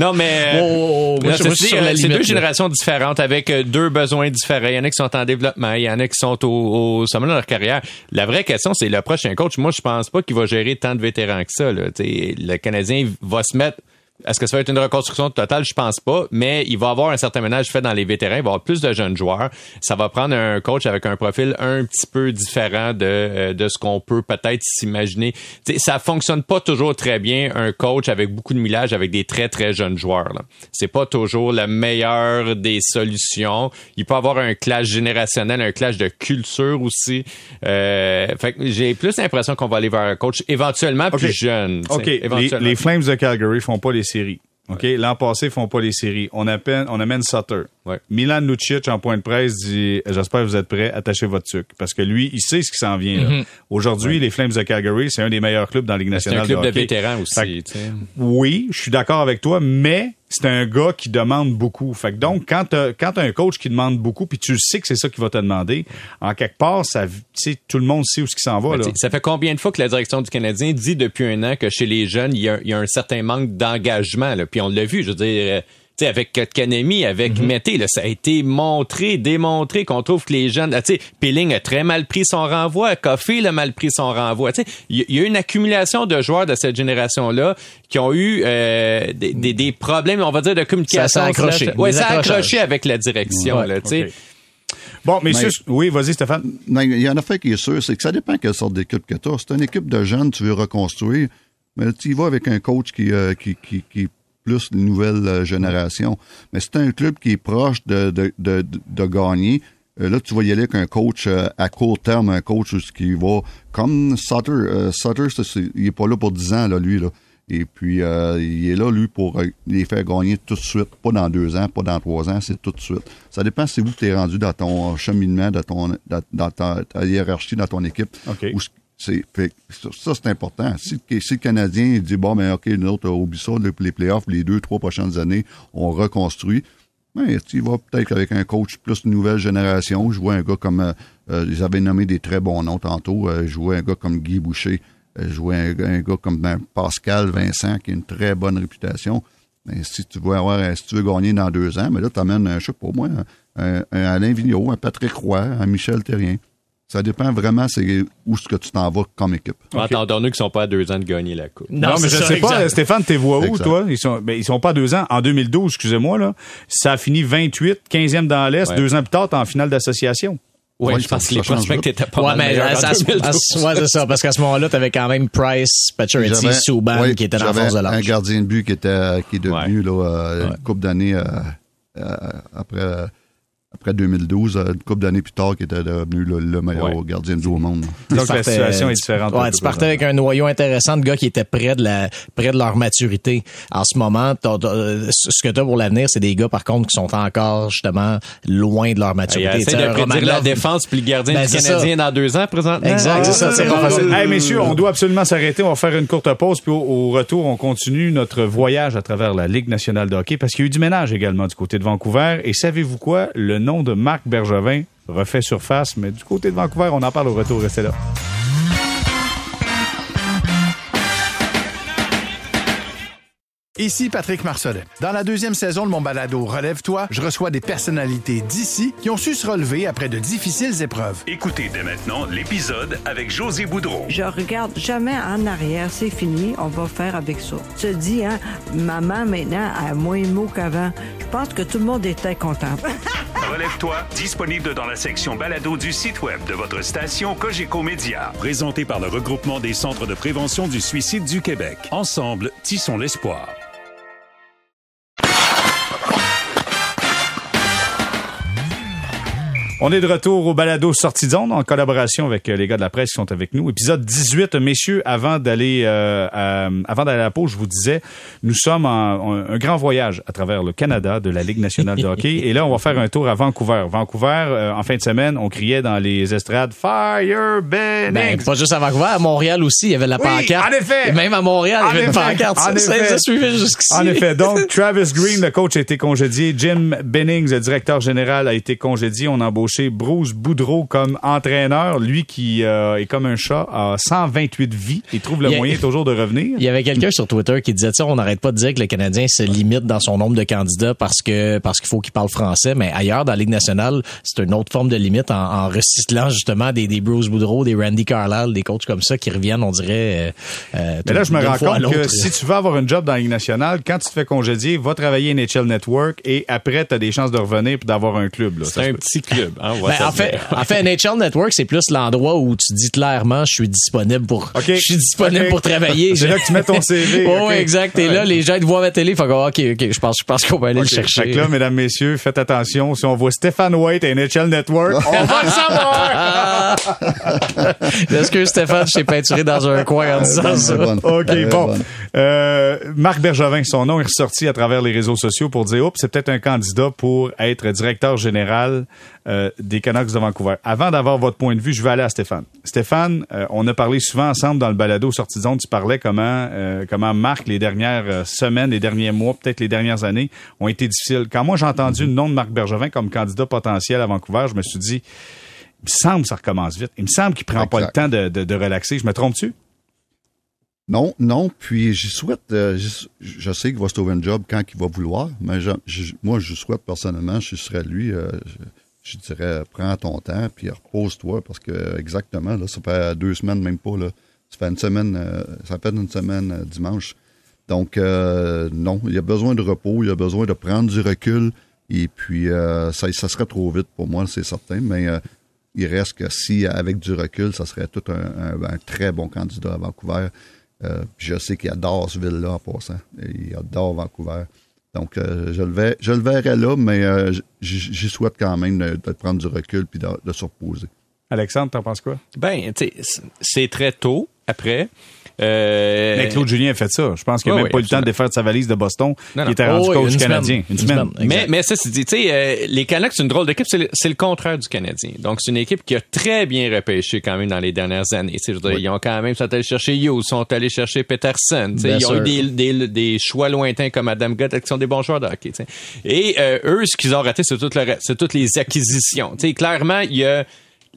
S4: Non, mais. Oh, oh, c'est deux générations différentes avec deux besoins différents. Il y en a qui sont en développement, il y en a qui sont au, au sommet de leur carrière. La vraie question, c'est le prochain coach. Moi, je pense pas qu'il va gérer tant de vétérans que ça, là. T'sais, le Canadien va se mettre Est-ce que ça va être une reconstruction totale? Je pense pas, mais il va avoir un certain ménage fait dans les vétérans. Il va y avoir plus de jeunes joueurs. Ça va prendre un coach avec un profil un petit peu différent de, euh, de ce qu'on peut peut-être s'imaginer. T'sais, ça fonctionne pas toujours très bien, un coach avec beaucoup de millage avec des très, très jeunes joueurs. Là. C'est pas toujours la meilleure des solutions. Il peut avoir un clash générationnel, un clash de culture aussi. Euh, fait que j'ai plus l'impression qu'on va aller vers un coach éventuellement plus jeune.
S1: OK, les,
S4: éventuellement.
S1: les Flames de Calgary font pas les séries. OK, l'an passé, ils font pas les séries. On appelle, on amène Sutter.
S4: Ouais.
S1: Milan Lucic, en point de presse, dit J'espère que vous êtes prêts, attachez votre sucre. Parce que lui, il sait ce qui s'en vient. là. Aujourd'hui, les Flames de Calgary, c'est un des meilleurs clubs dans la Ligue
S4: Mhm. C'est un
S1: nationale.
S4: club de vétérans aussi.
S1: que, oui, je suis d'accord avec toi, mais c'est un gars qui demande beaucoup. Fait que donc, quand t'as, quand t'as un coach qui demande beaucoup, puis tu sais que c'est ça qu'il va te demander, en quelque part, ça, tout le monde sait où ce qui s'en va.
S4: Ben,
S1: Là.
S4: Ça fait combien de fois que la direction du Canadien dit depuis un an que chez les jeunes, il y a, il y a un certain manque d'engagement. là? Puis on l'a vu, je veux dire, t'sais, avec Kanemi, avec
S1: Mhm.
S4: Mété, là, ça a été montré, démontré qu'on trouve que les jeunes... ah, t'sais, Pilling a très mal pris son renvoi, Coffey a mal pris son renvoi. T'sais, Il y, il y a une accumulation de joueurs de cette génération-là qui ont eu euh, des, des- des problèmes, on va dire, de communication.
S2: Ça s'est accroché.
S4: slash- Ouais,
S2: Des
S4: ça a accroché avec la direction.
S1: Ouais,
S4: là, t'sais.
S1: ok. Bon, messieurs, oui, vas-y, Stéphane.
S3: Non, Il y en a fait qui est sûr, c'est que ça dépend quelle sorte d'équipe que tu as. C'est une équipe de jeunes, tu veux reconstruire, mais tu y vas avec un coach qui, euh, qui, qui, qui est plus une nouvelle euh, génération. Mais c'est un club qui est proche de, de, de, gagner. Euh, là, tu vas y aller avec un coach euh, à court terme, un coach qui va comme Sutter. Sutter, il est pas là pour 10 ans, là, lui. Là. Et puis, euh, il est là, lui, pour les faire gagner tout de suite. Pas dans deux ans, pas dans trois ans, c'est tout de suite. Ça dépend c'est où tu es rendu dans ton cheminement, dans, ton, dans, dans ta, ta hiérarchie, dans ton équipe. Où ça, c'est important. Si, le- Canadien dit, bon, ben OK, nous autres, oublie ça, les, playoffs, les deux, trois prochaines années, on reconstruit. Ben, tu vas peut-être avec un coach plus nouvelle génération. Je vois un gars comme, euh, euh, ils avaient nommé des très bons noms tantôt. Euh, je vois un gars comme Guy Boucher. Je vois un, gars comme ben, Pascal Vincent, qui a une très bonne réputation. Mais si tu veux avoir, si tu veux gagner dans deux ans, mais là, tu amènes, je sais pas moi, un, un Alain Vigneault, un Patrick Roy, un Michel Terrien. Ça dépend vraiment c'est où est-ce que tu t'en vas comme équipe.
S4: Entendons-nous qu'ils sont pas à deux ans de gagner la Coupe.
S1: Non, mais je
S2: ça,
S1: sais pas. Stéphane, t'es vois où,
S3: Exact.
S1: toi? Ils sont, ben, ils sont pas à deux ans. En 2012, excusez-moi, là, ça a fini 28, 15e dans l'Est.
S4: Ouais.
S1: Deux ans plus tard, t'es en finale d'association.
S4: Ouais,
S3: Ouais,
S4: je pense que les prospects étaient pas
S2: Ouais,
S4: mal
S2: mais à- à-
S4: 2012.
S2: à- ouais, c'est ça, parce qu'à ce moment-là, t'avais quand même Price, Pacioretty, Souban
S3: ouais,
S2: qui étaient dans la force de
S3: un
S2: l'âge.
S3: gardien de but qui était qui est devenu là, euh,
S2: Ouais.
S3: une couple d'années euh, euh, après après 2012, euh, une couple d'années plus tard, qui était devenu le, le meilleur
S4: Ouais.
S3: gardien de au monde.
S1: Donc,
S2: Tu
S1: la
S2: partais-
S1: situation est différente.
S2: Ouais, tu partais avec un noyau intéressant de gars qui étaient près de la près de leur maturité. En ce moment, t'as- ce que tu as pour l'avenir, c'est des gars par contre qui sont encore justement loin de leur maturité. sais,
S4: de prédire la défense puis le gardien
S2: Ben,
S4: du Canadien dans deux ans présentement.
S2: Exact, c'est ça, c'est pas facile.
S1: Hey, messieurs, on doit absolument s'arrêter. On va faire une courte pause, puis au, au retour, on continue notre voyage à travers la Ligue nationale de hockey, parce qu'il y a eu du ménage également du côté de Vancouver. Et savez-vous quoi? Le nom de Marc Bergevin refait surface, mais du côté de Vancouver, on en parle au retour. Restez là.
S5: Ici Patrick Marcelet. Dans la deuxième saison de mon balado Relève-toi, je reçois des personnalités d'ici qui ont su se relever après de difficiles épreuves.
S6: Écoutez dès maintenant l'épisode avec José Boudreau.
S7: Je regarde jamais en arrière, c'est fini, on va faire avec ça. Tu te dis, hein, maman maintenant a moins de mots qu'avant. Je pense que tout le monde était content.
S6: Relève-toi, disponible dans la section balado du site web de votre station Cogeco Média. Présenté par le regroupement des centres de prévention du suicide du Québec. Ensemble, tissons l'espoir.
S1: On est de retour au balado Sortie de zone en collaboration avec euh, les gars de la presse qui sont avec nous. Épisode 18, messieurs, avant d'aller euh, à- avant d'aller à la pause, je vous disais, nous sommes en, un grand voyage à travers le Canada de la Ligue nationale de hockey. Et là, on va faire un tour à Vancouver. Vancouver, euh, en fin de semaine, on criait dans les estrades Fire
S2: Ben,
S1: Bennings.
S2: pas juste à Vancouver, à Montréal aussi, il y avait la
S1: Oui,
S2: pancarte.
S1: en effet.
S2: Et même à Montréal,
S1: En
S2: il y avait une pancarte.
S1: en
S2: Ça,
S1: effet.
S2: ça suivait jusqu'ici.
S1: En effet. Donc, Travis Green, le coach, a été congédié. Jim Bennings, le directeur général, a été congédié. On embauché Bruce Boudreau comme entraîneur. Lui qui euh, est comme un chat, a 128 vies. Il trouve le
S2: a-
S1: moyen toujours de revenir.
S2: Il y avait quelqu'un sur Twitter qui disait, tu sais, on n'arrête pas de dire que le Canadien se limite dans son nombre de candidats parce que parce qu'il faut qu'il parle français, mais ailleurs dans la Ligue nationale, c'est une autre forme de limite en, en recyclant justement des, des Bruce Boudreau, des Randy Carlyle, des coachs comme ça qui reviennent, on dirait. euh, euh,
S1: Mais là, je me rends compte que si tu veux avoir une job dans la Ligue nationale, quand tu te fais congédier, va travailler NHL Network et après, tu as des chances de revenir et d'avoir un club.
S4: C'est un
S1: peut.
S4: petit club. Hein,
S2: Ben, en fait, en fait, NHL Network, c'est plus l'endroit où tu dis clairement, je suis disponible pour, je suis disponible pour travailler.
S1: C'est là que tu mets ton CV.
S2: Ouais, exact. Et là, les gens te voient à la télé, faut OK, OK, je pense, je pense qu'on va aller le chercher.
S1: Fait que là, mesdames, messieurs, faites attention. Si on voit Stéphane White et NHL Network, on va le savoir!
S2: Est-ce que Stéphane, je t'ai peinturé dans un coin en disant ça?
S3: bonne.
S1: OK, bon. Euh, Marc Bergevin, son nom est ressorti à travers les réseaux sociaux pour dire, oups, c'est peut-être un candidat pour être directeur général euh, des Canucks de Vancouver. Avant d'avoir votre point de vue, je vais aller à Stéphane. Stéphane, euh, on a parlé souvent ensemble dans le balado sortie de zone. Tu parlais comment, euh, comment Marc, les dernières semaines, les derniers mois, peut-être les dernières années, ont été difficiles. Quand moi j'ai entendu le nom de Marc Bergevin comme candidat potentiel à Vancouver, je me suis dit, il me semble que ça recommence vite. Il me semble qu'il prend pas le temps de, de, de relaxer. Je me trompe-tu?
S3: Non, non, puis j'y souhaite, euh, je sais qu'il va se trouver un job quand il va vouloir, mais je- je- moi, je souhaite personnellement, je serais lui, euh, je, dirais, prends ton temps, puis repose-toi, parce que exactement, là, ça fait deux semaines, même pas, là, ça fait une semaine, euh, ça fait une semaine euh, dimanche. Donc, euh, non, il y a besoin de repos, il y a besoin de prendre du recul, et puis ça, ça serait trop vite pour moi, c'est certain, mais il reste que si, avec du recul, ça serait tout un, très bon candidat à Vancouver. Je sais qu'il adore ce ville-là en passant. Il adore Vancouver. Donc, euh, je, le vais, je le verrai là, mais euh, j'y souhaite quand même de, de prendre du recul puis de, de se reposer.
S1: Alexandre, t'en penses quoi?
S4: Ben, tu sais, c- c'est très tôt après. Euh,
S1: Mais Claude Julien a fait ça. Je pense qu'il n'a même pas eu le temps de défaire sa valise de Boston.
S4: Non,
S1: il était rendu
S2: Oh,
S1: coach
S2: une
S1: canadien.
S2: semaine.
S1: Une
S2: Une
S1: semaine.
S2: semaine.
S4: Mais, mais ça, c'est dit, tu sais, euh, les Canucks, c'est une drôle d'équipe, c'est le, c'est le contraire du Canadien. Donc, c'est une équipe qui a très bien repêché quand même dans les dernières années. Tu sais, je veux dire, Ils ont quand même, ils sont allés chercher Hughes, ils sont allés chercher Peterson. tu sais,
S2: Bien
S4: Ils ont eu des, des, des choix lointains comme Adam Gott, qui sont des bons joueurs de hockey. tu sais. Et euh, eux, ce qu'ils ont raté, c'est tout le reste, c'est toutes les acquisitions. Tu sais, clairement, il y a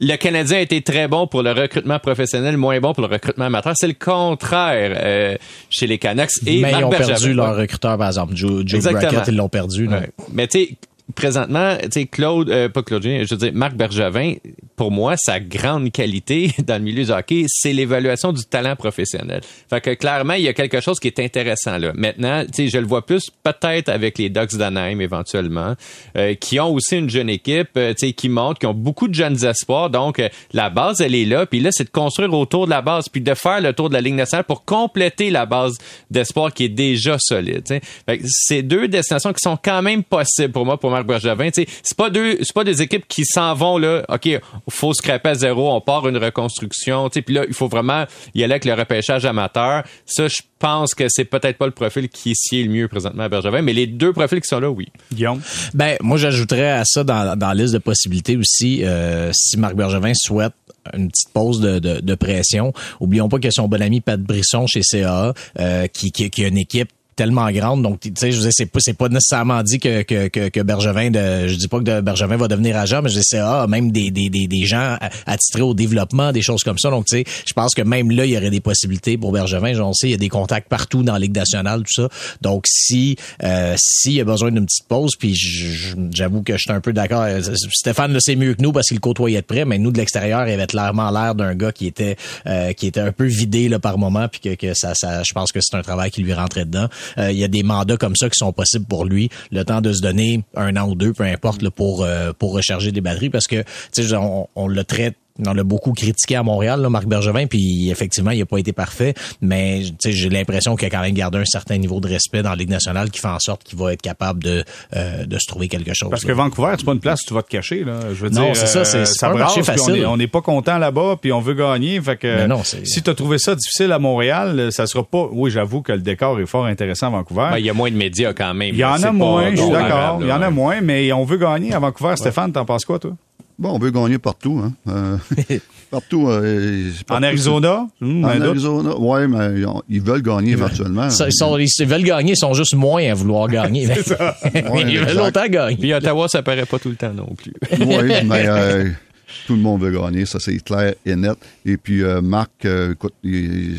S4: le Canadien a été très bon pour le recrutement professionnel, moins bon pour le recrutement amateur. C'est le contraire euh, chez les Canucks. Et
S2: mais
S4: Marc
S2: ils ont
S4: Bergevin-
S2: perdu leur recruteur, par exemple. Joe, Joe
S4: Exactement.
S2: Brackett, ils l'ont perdu.
S4: Ouais. Mais tu sais, présentement, tu sais, Claude, euh, pas Claude je veux dire, Marc Bergevin, pour moi, sa grande qualité dans le milieu du hockey, c'est l'évaluation du talent professionnel. Fait que clairement, il y a quelque chose qui est intéressant là. Maintenant, tu sais, je le vois plus peut-être avec les Ducks d'Anaheim éventuellement, euh, qui ont aussi une jeune équipe, euh, tu sais, qui monte, qui ont beaucoup de jeunes espoirs. Donc, euh, la base, elle est là. Puis là, c'est de construire autour de la base, puis de faire le tour de la Ligue nationale pour compléter la base d'espoir qui est déjà solide. tu sais. Fait que c'est deux destinations qui sont quand même possibles pour moi, pour Marc Bergevin. C'est pas deux, c'est pas des équipes qui s'en vont là. Ok, faut scraper à zéro, on part une reconstruction. Puis là, il faut vraiment y aller avec le repêchage amateur. Ça, je pense que c'est peut-être pas le profil qui sied le mieux présentement à Bergevin, mais les deux profils qui sont là, oui.
S1: Guillaume?
S2: Ben, moi, j'ajouterais à ça dans, dans la liste de possibilités aussi, euh, si Marc Bergevin souhaite une petite pause de, de, de pression. Oublions pas que son bon ami Pat Brisson chez CAA, euh, qui, qui, qui a une équipe tellement grande. Donc tu sais je veux c'est pas pas nécessairement dit que que que, que Bergevin de je dis pas que Bergevin va devenir agent mais je dis CA même des des des, des gens attitrés au développement des choses comme ça. Donc tu sais je pense que même là il y aurait des possibilités pour Bergevin. On sait il y a des contacts partout dans la Ligue nationale tout ça. Donc si euh, s'il y a besoin d'une petite pause puis j'avoue que je suis un peu d'accord. Stéphane le sait mieux que nous parce qu'il côtoyait de près mais nous de l'extérieur il avait clairement l'air d'un gars qui était euh, qui était un peu vidé là par moment puis que, que ça ça je pense que c'est un travail qui lui rentrait dedans Euh, il y a des mandats comme ça qui sont possibles pour lui. Le temps de se donner un an ou deux peu importe pour euh, pour recharger des batteries. Parce que on, on le traite on l'a beaucoup critiqué à Montréal, là, Marc Bergevin, puis effectivement, il n'a pas été parfait, mais tu sais, j'ai l'impression qu'il a quand même gardé un certain niveau de respect dans la Ligue nationale qui fait en sorte qu'il va être capable de, euh, de se trouver quelque chose.
S1: Parce que. Vancouver, c'est pas une place où tu vas te cacher. Là. Je veux
S2: Non,
S1: dire,
S2: c'est ça, c'est-
S1: euh,
S2: c'est
S1: ça
S2: pas
S1: brasse,
S2: facile.
S1: On est- on n'est pas content là-bas, puis on veut gagner. Fait que
S2: Mais non, c'est-
S1: si tu as trouvé ça difficile à Montréal, ça sera pas. Oui, j'avoue que le décor est fort intéressant à Vancouver.
S4: Ben, il y a moins de médias quand même.
S1: il y en a moins, je suis d'accord. Il y en a moins, mais on veut gagner à Vancouver. Stéphane, t'en penses quoi, toi?
S3: Bon, on veut gagner partout. Hein. Euh, partout, euh,
S1: En Arizona? Hum,
S3: En
S1: doute.
S3: Arizona, oui, mais ils, ils veulent gagner éventuellement.
S2: Ça, ils, sont- ils veulent gagner, ils sont juste moins à vouloir gagner. ils veulent
S3: exact.
S2: longtemps gagner.
S4: Puis Ottawa, ça paraît pas tout le temps non plus.
S3: Oui, mais euh, tout le monde veut gagner, ça c'est clair et net. Et puis euh, Marc, euh, écoute, il,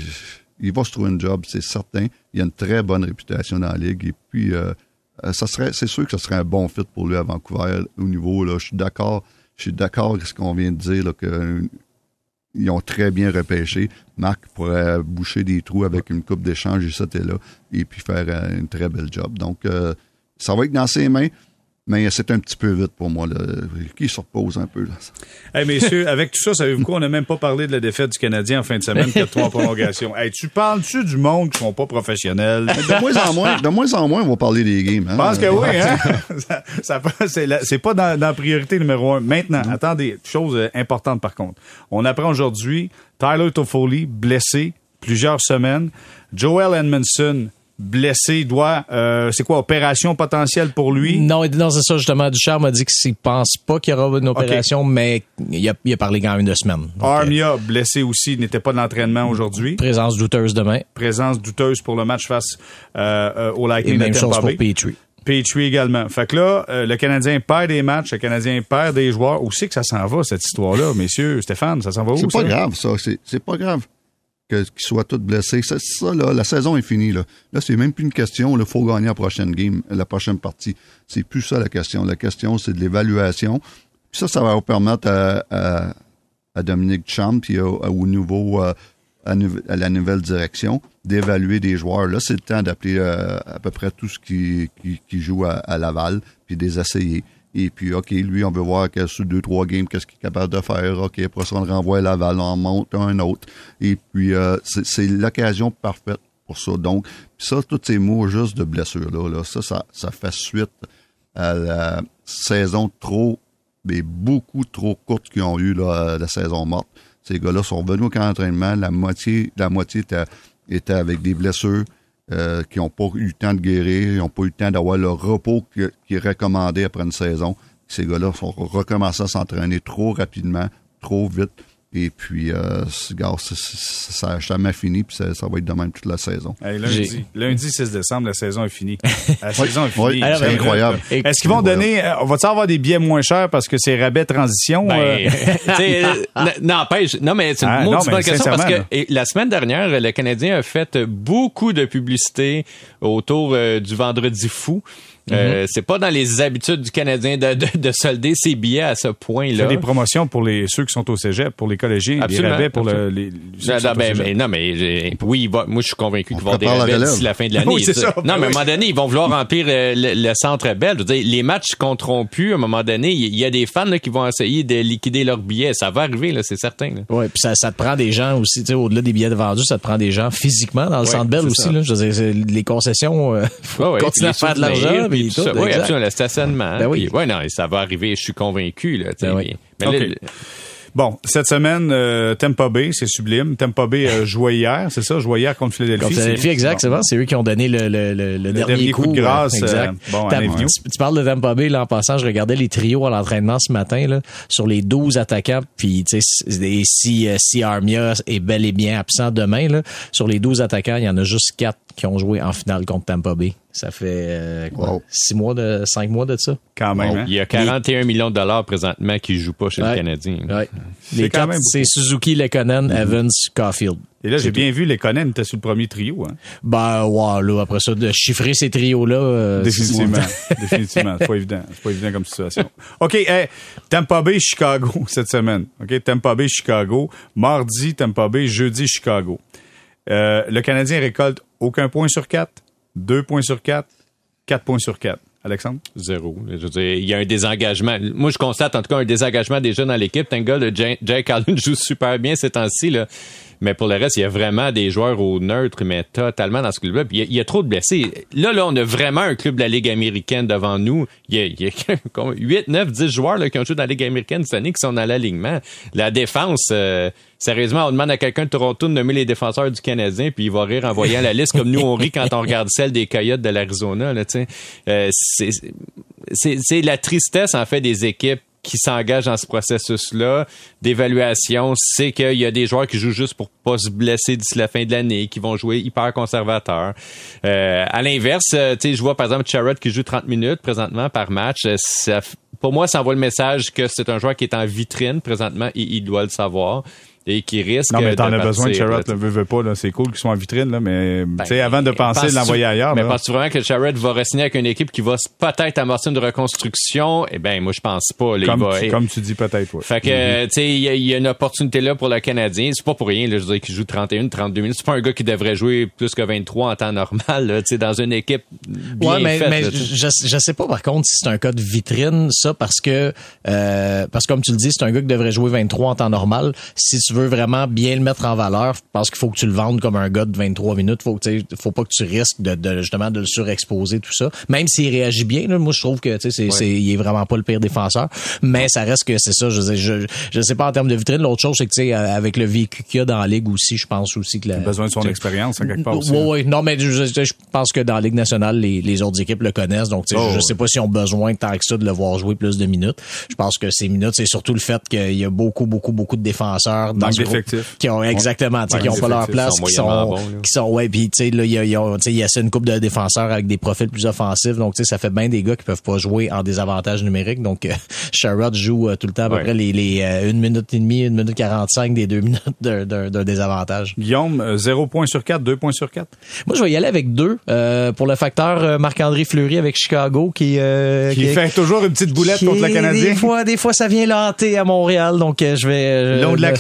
S3: il va se trouver un job, c'est certain. Il a une très bonne réputation dans la ligue. Et puis, ça serait, c'est sûr que ce serait un bon fit pour lui à Vancouver au niveau. Là, je suis d'accord. Je suis d'accord avec ce qu'on vient de dire, là, que euh, ils ont très bien repêché. Marc pourrait boucher des trous avec une coupe d'échange ici et là, et puis faire euh, une très belle job. Donc, euh, ça va être dans ses mains, mais c'est un petit peu vite pour moi. Là. Qui se repose un peu. Là.
S1: Hey, messieurs, avec tout ça, savez-vous quoi? On n'a même pas parlé de la défaite du Canadien en fin de semaine, 4-3 en prolongation. Hey, tu parles-tu du monde qui sont pas professionnels?
S3: De moins en moins, de moins en moins, on va parler des games. Hein?
S1: Je pense que oui, hein? ça, c'est pas dans, dans la priorité numéro un. Maintenant, attendez, chose euh, importante par contre. On apprend aujourd'hui Tyler Toffoli blessé plusieurs semaines. Joel Edmondson blessé doit euh, c'est quoi opération potentielle pour lui?
S2: Non, non c'est ça justement. Ducharme m'a dit qu'il pense pas qu'il y aura une opération, mais il a, il a parlé quand même de semaine. Donc, euh,
S1: Armia blessé aussi n'était pas de l'entraînement aujourd'hui.
S2: Présence douteuse demain.
S1: Présence douteuse pour le match face euh, euh, au
S2: Et
S1: Lightning
S2: même
S1: de
S2: chose pour. Petrie.
S1: Petrie également. Fait que là, euh, le Canadien perd des matchs, le Canadien perd des joueurs. Où c'est que ça s'en va, cette histoire-là, messieurs? Stéphane, ça s'en va où?
S3: C'est pas
S1: ça?
S3: grave, ça. C'est, c'est pas grave qu'ils soient tous blessés. C'est ça, là. La saison est finie, là. Là, c'est même plus une question. Il faut gagner la prochaine game, la prochaine partie. C'est plus ça, la question. La question, c'est de l'évaluation. Ça, ça va permettre à, à, Dominique Champ puis au, au nouveau, euh, à, la nouvelle direction d'évaluer des joueurs. Là, c'est le temps d'appeler euh, à peu près tout ce qui, qui, joue à, à Laval puis des essayer. Et puis, OK, lui, on veut voir sur deux, trois games, qu'est-ce qu'il est capable de faire. OK, après ça, on le renvoie à Laval, on monte un autre. Et puis, euh, c'est l'occasion parfaite pour ça. Donc, ça, tous ces mots juste de blessure-là, là, ça, ça, ça fait suite à la saison trop, mais beaucoup trop courte qu'ils ont eu, la saison morte. Ces gars-là sont venus au camp d'entraînement, la moitié, la moitié était avec des blessures. Euh, qui n'ont pas eu le temps de guérir, ils n'ont pas eu le temps d'avoir le repos qui, qui est recommandé après une saison. Ces gars-là sont recommencés à s'entraîner trop rapidement, trop vite. Et puis, euh, ça n'a jamais fini, puis ça, ça va être de même toute la saison.
S1: Hey, lundi, lundi 6 décembre, la saison est finie. La saison est finie.
S3: Oui, c'est incroyable.
S1: Est-ce qu'ils vont donner, euh, on va-tu avoir des billets moins chers parce que c'est rabais transition?
S4: Ben,
S1: euh?
S4: euh, n'empêche, non, mais c'est une
S1: Ah, non,
S4: maudite
S1: mais
S4: bonne question parce que et la semaine dernière, le Canadien a fait beaucoup de publicité autour euh, du vendredi fou. Euh, c'est pas dans les habitudes du Canadien de, de, de solder ses billets à ce point-là.
S1: des promotions pour les, ceux qui sont au cégep, pour les collégiens,
S4: Absolument,
S1: des rabais pour le, les, ceux
S4: Non,
S1: qui sont
S4: non,
S1: au
S4: ben, mais, non, mais j'ai- oui, il va- moi je suis convaincu
S3: On
S4: qu'ils vont avoir des rabais d'ici la fin de l'année.
S1: Oui, c'est ça.
S4: Non, mais à un moment donné, ils vont vouloir remplir euh, le, le centre belle. Je veux dire, les matchs compteront plus. À un moment donné, il y, a des fans là, qui vont essayer de liquider leurs billets. Ça va arriver, là, c'est certain. là.
S2: Ouais, puis ça, ça te prend des gens aussi, tu sais, au-delà des billets de vendus, ça te prend des gens physiquement dans le
S4: Ouais,
S2: centre belle aussi. Là. Je veux dire, c'est- les concessions, euh, faut
S4: Ouais, ouais,
S2: continuer à faire de l'argent.
S4: Souvenirs,
S2: puis
S4: puis
S2: tout,
S4: ça. Oui,
S2: exact.
S4: absolument, le stationnement.
S2: Ben oui.
S4: Puis, ouais, non, ça va arriver, je suis convaincu. Là,
S2: Ben oui.
S4: mais- là.
S1: Bon, cette semaine, euh, Tampa Bay, c'est sublime. Tampa Bay euh, jouait hier, c'est ça? Jouait hier contre Philadelphie.
S2: Contre Philadelphie,
S1: C'est-
S2: exact,
S1: bon.
S2: c'est eux qui ont donné le, le, le, le dernier,
S1: dernier coup de
S2: euh,
S1: grâce,
S2: exact.
S1: euh, bon,
S2: tu, tu parles de Tampa Bay, là, en passant, je regardais les trios à l'entraînement ce matin, là, sur les 12 attaquants, puis, tu sais, si, si, euh, si Armia est bel et bien absent demain, là, sur les 12 attaquants, il y en a juste 4 qui ont joué en finale contre Tampa Bay. Ça fait, euh, quoi,
S3: Wow.
S2: 6 mois de, 5 mois de ça?
S1: Quand même, hein?
S4: il y a 41 millions de dollars présentement qui ne jouent pas chez
S2: Ouais.
S4: le Canadien.
S2: Ouais.
S1: C'est
S2: Les
S1: quand
S2: quatre,
S1: même
S2: c'est Suzuki, Lekonen, Evans, Caulfield.
S1: Et là, j'ai bien vu, les Conan étaient sur le premier trio, hein?
S2: Ben, wow, là, après ça, de chiffrer ces trios-là. euh,
S1: Définitivement. Définitivement. C'est pas évident. C'est pas évident comme situation. OK, hey, Tampa Bay, Chicago cette semaine. OK, Tampa Bay, Chicago. Mardi, Tampa Bay, jeudi, Chicago. Euh, le Canadien récolte aucun point sur quatre, deux points sur quatre, quatre points sur quatre. Alexandre?
S4: Zéro. Je veux dire, il y a un désengagement. Moi, je constate en tout cas un désengagement déjà dans l'équipe. Thank God, Jay, Jake Allen joue super bien ces temps-ci. Mais pour le reste, il y a vraiment des joueurs au neutre, mais totalement dans ce club-là. Il y, a, trop de blessés. Là, là, on a vraiment un club de la Ligue américaine devant nous. Il y a, il y a 8, 9, 10 joueurs qui ont joué dans la Ligue américaine cette année qui sont dans l'alignement. La défense, euh, sérieusement, on demande à quelqu'un de Toronto de nommer les défenseurs du Canadien, puis il va rire en voyant la liste comme nous, on rit quand on regarde celle des Coyotes de l'Arizona. Euh, c'est la tristesse, en fait, des équipes qui s'engage dans ce processus-là d'évaluation sait qu'il y a des joueurs qui jouent juste pour pas se blesser d'ici la fin de l'année, qui vont jouer hyper conservateurs. Euh, à l'inverse, euh, tu sais, je vois par exemple Charrot qui joue 30 minutes présentement par match. Euh, ça, pour moi, ça envoie le message que c'est un joueur qui est en vitrine présentement et il doit le savoir et qui risque
S1: Non, mais t'en as besoin Sherrod,
S4: là,
S1: le veut, veut pas, là. C'est cool qu'ils soient en vitrine, là, mais,
S4: Ben,
S1: tu sais, avant de penser de l'envoyer ailleurs,
S4: Mais
S1: là?
S4: penses-tu vraiment que Sherrod va re-signer avec une équipe qui va peut-être amorcer une reconstruction? Eh ben, moi, je pense pas. là.
S1: Comme,
S4: va-
S1: tu, comme tu dis peut-être, ouais.
S4: fait que, tu sais, il y, a- il y a une opportunité là pour le Canadien. C'est pas pour rien, là, je veux dire, qu'il joue 31, 32 minutes. C'est pas un gars qui devrait jouer plus que 23 en temps normal, là, tu sais, dans une équipe bien
S2: ouais, mais,
S4: faite.
S2: mais
S4: là,
S2: je sais pas par contre si c'est un cas de vitrine, ça, parce que euh, parce que comme tu le dis, c'est un gars qui devrait jouer 23 en temps normal. Si tu veux vraiment bien le mettre en valeur, pense qu'il faut que tu le vendes comme un gars de 23 minutes. Faut que tu sais, faut pas que tu risques de, de justement de le surexposer tout ça. Même s'il réagit bien, là, moi je trouve que tu sais, c'est, c'est- il est vraiment pas le pire défenseur. Mais ça reste que c'est ça. Je, dire, je je sais pas en termes de vitrine. L'autre chose, c'est que tu sais, avec le vécu qu'il y a dans la ligue aussi, je pense aussi que la,
S1: Il a besoin de son
S2: sais,
S1: expérience, quelque part aussi.
S2: Ouais, ouais. Non, mais je, je- pense que dans la Ligue nationale, les, les autres équipes le connaissent. Donc, tu sais,
S1: Oh,
S2: je, je
S1: ouais.
S2: sais pas s'ils ont besoin tant que ça de le voir jouer plus de minutes. Je pense que ces minutes, c'est surtout le fait qu'il y a beaucoup, beaucoup, beaucoup de défenseurs dans Ce groupe qui ont exactement, tu sais,
S1: Ouais,
S2: qui ont pas leur place, qui sont, qui sont, ouais, puis tu sais, là, il y a, il y a, y a une coupe de défenseurs avec des profils plus offensifs. Donc, tu sais, ça fait bien des gars qui peuvent pas jouer en désavantage numérique. Donc, euh, Sherrod joue euh, tout le temps à peu
S4: Ouais.
S2: près les, les euh, une minute et demie, une minute 45 des deux minutes d'un- d'un d'un désavantage.
S1: Guillaume, euh, 0 points sur 4, 2 points sur 4.
S2: Moi, je vais y aller avec deux euh, pour le facteur euh, Marc-André Fleury avec Chicago qui euh,
S1: Qui fait toujours une petite boulette
S2: qui-
S1: contre le Canadien.
S2: Des fois, des fois, ça vient lanter à Montréal, donc euh, je vais euh,
S1: Long de la
S2: ben,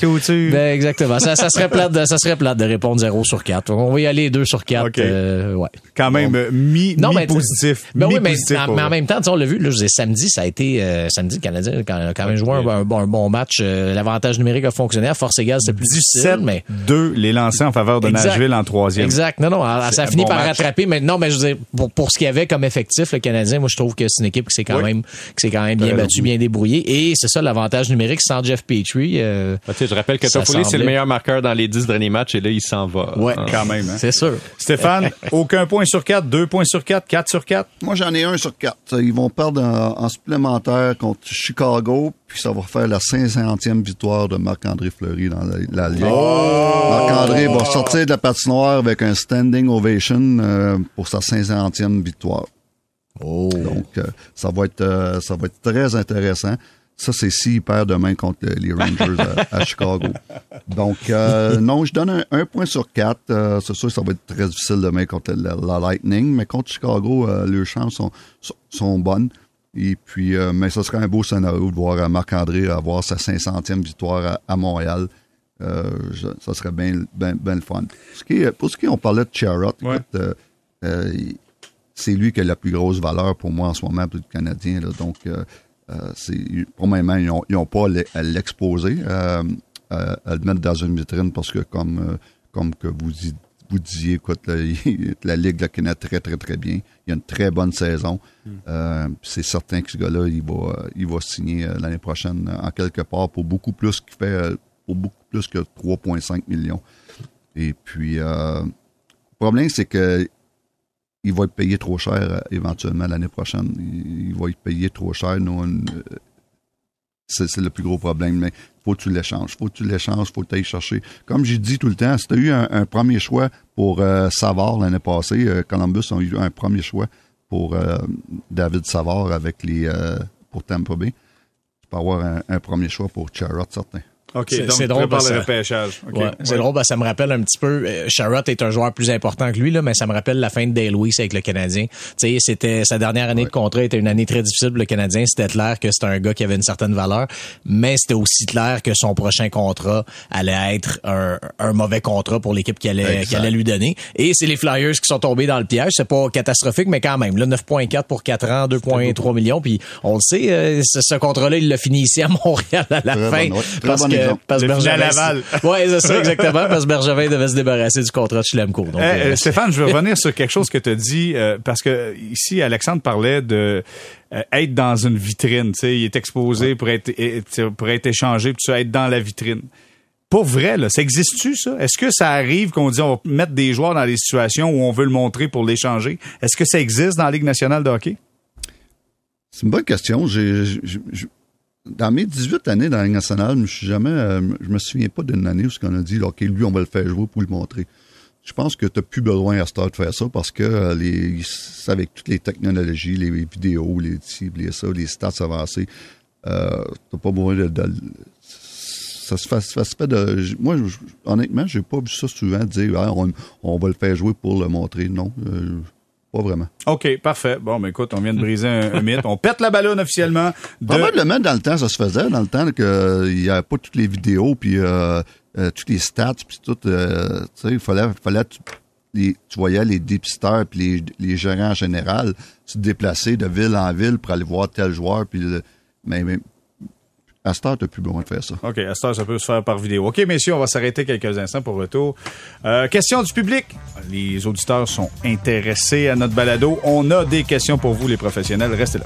S2: Ben, exactement. Ça, ça serait plate, de, ça serait plate de répondre 0 sur 4. On va y aller 2 sur 4.
S1: OK.
S2: euh, ouais.
S1: Quand même, mi,
S2: Non,
S1: mi
S2: mais
S1: positif.
S2: Ben
S1: mi
S2: oui, mais,
S1: positif
S2: en, mais en même temps, tu sais, on l'a vu, là, je disais, samedi, ça a été euh, samedi, le Canadien a quand, quand même joué un, un bon, un bon match. Euh, L'avantage numérique a fonctionné. À force égale, c'était plus difficile, mais
S1: 2 les lancers en faveur de
S2: Exact.
S1: Nashville en troisième.
S2: Exact. Non, non, ça
S1: C'est
S2: a
S1: un
S2: fini
S1: bon
S2: par
S1: match.
S2: rattraper. Mais non, mais je veux dire, pour, pour ce qu'il y avait comme effectif, le Canadien, moi, je trouve que c'est une équipe qui s'est quand
S1: Oui.
S2: même, qui s'est quand même bien battue, bien débrouillée. Et c'est ça, l'avantage numérique sans Jeff Petrie. euh,
S4: Ah, tu sais, je rappelle que
S2: Ça
S4: Toffoli, c'est le meilleur marqueur dans les 10 derniers matchs et là, il s'en va.
S2: ouais,
S4: Ah.
S1: Quand même, hein.
S2: C'est sûr.
S1: Stéphane, aucun point sur 4, 2 points sur 4, 4 sur 4.
S3: Moi, j'en ai un sur quatre. Ils vont perdre en, en supplémentaire contre Chicago, puis ça va faire la 500e victoire de Marc-André Fleury dans la, la Ligue. Marc-André va sortir de la patinoire avec un standing ovation euh, pour sa 500e victoire. Donc, euh, ça va être euh, ça va être très intéressant. Ça, c'est s'il perd demain contre le- les Rangers à, à Chicago. Donc, euh, non, je donne un, un point sur quatre. Euh, c'est sûr que ça va être très difficile demain contre la, la Lightning, mais contre Chicago, euh, leurs chances sont, sont, sont bonnes. Et puis, euh, mais ce serait un beau scénario de voir Marc-André avoir sa 500e victoire à, à Montréal. Je- ça serait bien le fun. Ce qui est- pour ce qui est, on parlait de Charrot,
S1: Ouais.
S3: c'est lui qui a la plus grosse valeur pour moi en ce moment, pour le Canadien. Là. Donc, pour le moment, ils n'ont pas à l'e- à l'exposer, euh, à, à le mettre dans une vitrine parce que, comme, euh, comme que vous, vous disiez, écoute, la, la Ligue le connaît très, très, très bien. Il y a une très bonne saison. Euh, c'est certain que ce gars-là, il va, euh, il va signer euh, l'année prochaine euh, en quelque part pour beaucoup plus qu'il fait, euh, pour beaucoup plus que 3,5 millions. Et puis, euh, le problème, c'est que il va être payé trop cher euh, éventuellement l'année prochaine. Il, il va être payé trop cher. Euh, c'est, le plus gros problème. Mais faut que tu l'échanges. Faut que tu l'échanges. Faut que tu ailles chercher. Comme j'ai dit tout le temps, si tu as eu un, premier choix pour euh, Savard l'année passée, euh, Columbus a eu un premier choix pour euh, David Savard avec les euh, pour Tampa Bay. Tu peux avoir un, un premier choix pour Charrot, certain.
S1: OK,
S2: C'est- drôle parce
S1: le
S2: que-
S1: repêchage. OK.
S2: Ouais, c'est
S1: Ouais.
S2: drôle, ça me rappelle un petit peu. Euh, Sherrod est un joueur plus important que lui, là, mais ça me rappelle la fin de Dale Weiss avec le Canadien. Tu c'était sa dernière année de contrat était une année très difficile pour le Canadien. C'était clair que c'était un gars qui avait une certaine valeur, mais c'était aussi clair que son prochain contrat allait être un, un mauvais contrat pour l'équipe qui allait, qui allait lui donner. Et c'est les Flyers qui sont tombés dans le piège. C'est pas catastrophique, mais quand même. Là, 9.4 pour 4 ans, 2.3 millions. Puis on le sait, euh, ce, ce contrat-là, il l'a fini ici à Montréal à la
S3: Très
S2: fin. parce que,
S3: exemple.
S2: parce
S1: Le
S2: Bergevin-
S1: Laval.
S2: Ouais, c'est ça, exactement, parce que Bergevin devait se débarrasser du contrat de Chilemco. Donc,
S1: Eh,
S2: euh,
S1: euh, Stéphane, je veux revenir sur quelque chose que tu as dit, euh, parce que ici, Alexandre parlait de euh, être dans une vitrine. tu sais, Il est exposé pour être, pour être échangé, puis ça, être dans la vitrine. Pour vrai, là, ça existe-tu, ça? Est-ce que ça arrive qu'on dit on va mettre des joueurs dans des situations où on veut le montrer pour l'échanger? Est-ce que ça existe dans la Ligue nationale de hockey?
S3: C'est une bonne question. J'ai, j'ai- j'ai- dans mes 18 années dans la Ligue nationale, je suis jamais, euh, je me souviens pas d'une année où ce qu'on a dit, OK, lui, on va le faire jouer pour le montrer. Je pense que tu n'as plus besoin à Star de faire ça parce que euh, les, avec toutes les technologies, les vidéos, les les, ça, les stats avancés, euh, t'as pas besoin de, ça se fait, ça se fait de. Moi, honnêtement, j'ai pas vu ça souvent dire ah, on, va le faire jouer pour le montrer. Non. Euh, pas vraiment.
S1: OK, parfait. Bon, mais écoute, on vient de briser un, mythe. On pète la ballonne officiellement.
S3: De... Probablement, dans le temps, ça se faisait. Dans le temps qu'il n'y avait pas toutes les vidéos, puis euh, euh, toutes les stats, puis tout. tu sais, il fallait, fallait tu voyais les dépisteurs puis les, les, gérants en général se déplacer de ville en ville pour aller voir tel joueur. Puis mais, mais à cette heure, plus besoin de faire ça.
S1: OK, à cette heure, ça peut se faire par vidéo. OK, messieurs, on va s'arrêter quelques instants pour retour. Euh, question du public. Les auditeurs sont intéressés à notre balado. On a des questions pour vous, les professionnels. Restez là.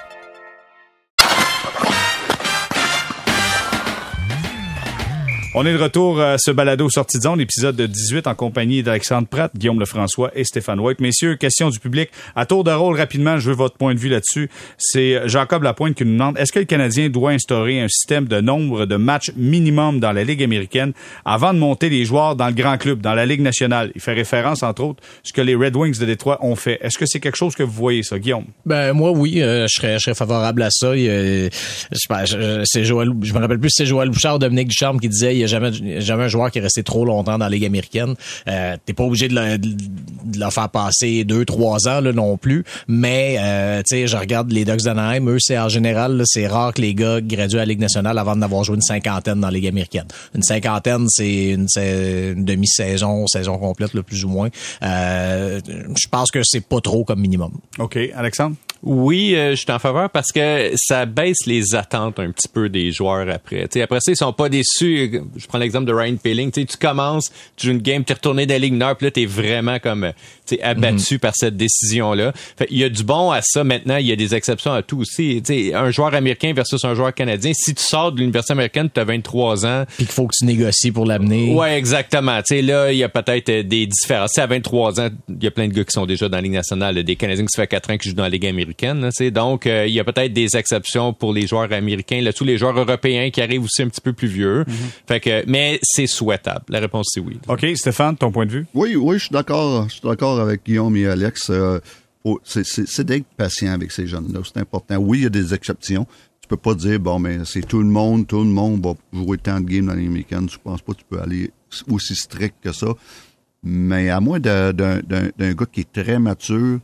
S1: On est de retour à ce balado sortie de zone, épisode 18 en compagnie d'Alexandre Pratt, Guillaume Lefrançois et Stéphane White. Messieurs, question du public. À tour de rôle, rapidement, je veux votre point de vue là-dessus. C'est Jacob Lapointe qui nous demande, est-ce que le Canadien doit instaurer un système de nombre de matchs minimum dans la Ligue américaine avant de monter les joueurs dans le grand club, dans la Ligue nationale? Il fait référence, entre autres, ce que les Red Wings de Détroit ont fait. Est-ce que c'est quelque chose que vous voyez, ça, Guillaume?
S2: Ben, moi, oui, euh, je, serais, je serais favorable à ça. je, c'est Joël, je me rappelle plus si c'est Joël Bouchard ou Dominique Ducharme qui disait il y a jamais, jamais un joueur qui est resté trop longtemps dans la Ligue américaine. Euh, T'es pas obligé de le, de faire passer deux, trois ans là, non plus. Mais euh, tu sais, je regarde les Ducks d'Anaheim, eux, c'est en général, c'est rare que les gars graduent à la Ligue nationale avant d'avoir joué une cinquantaine dans la Ligue américaine. Une cinquantaine, c'est une, demi-saison, saison complète, le plus ou moins. Euh, je pense que c'est pas trop comme minimum.
S1: OK. Alexandre?
S4: Oui, euh, je suis en faveur parce que ça baisse les attentes un petit peu des joueurs après. T'sais, après ça, ils sont pas déçus. Je prends l'exemple de Ryan Peeling. tu commences, tu joues une game, tu es retourné dans la Ligue Nord, puis là, tu es vraiment comme abattu mhm. par cette décision-là. Il y a du bon à ça. Maintenant, il y a des exceptions à tout aussi. T'sais, un joueur américain versus un joueur canadien, si tu sors de l'université américaine, tu as 23 ans.
S2: Puis qu'il faut que tu négocies pour l'amener.
S4: Ouais, exactement. T'sais, là, il y a peut-être euh, des différences. T'sais, à 23 ans, il y a plein de gars qui sont déjà dans la Ligue nationale, des Canadiens qui se fait 4 ans qui jouent dans la Ligue américaine. donc, euh, il y a peut-être des exceptions pour les joueurs américains. Là, tous les joueurs européens qui arrivent aussi un petit peu plus vieux. Mhm. Fait que, mais c'est souhaitable. La réponse, c'est oui.
S1: OK. Stéphane, ton point de vue?
S3: Oui, oui, je suis d'accord. Je suis d'accord avec Guillaume et Alex. Euh, c'est d'être patient avec ces jeunes-là. C'est important. Oui, il y a des exceptions. Tu peux pas dire, bon, mais c'est tout le monde, tout le monde va jouer tant de games dans les week-ends. Je pense pas que tu peux aller aussi strict que ça. Mais à moins d'un gars qui est très mature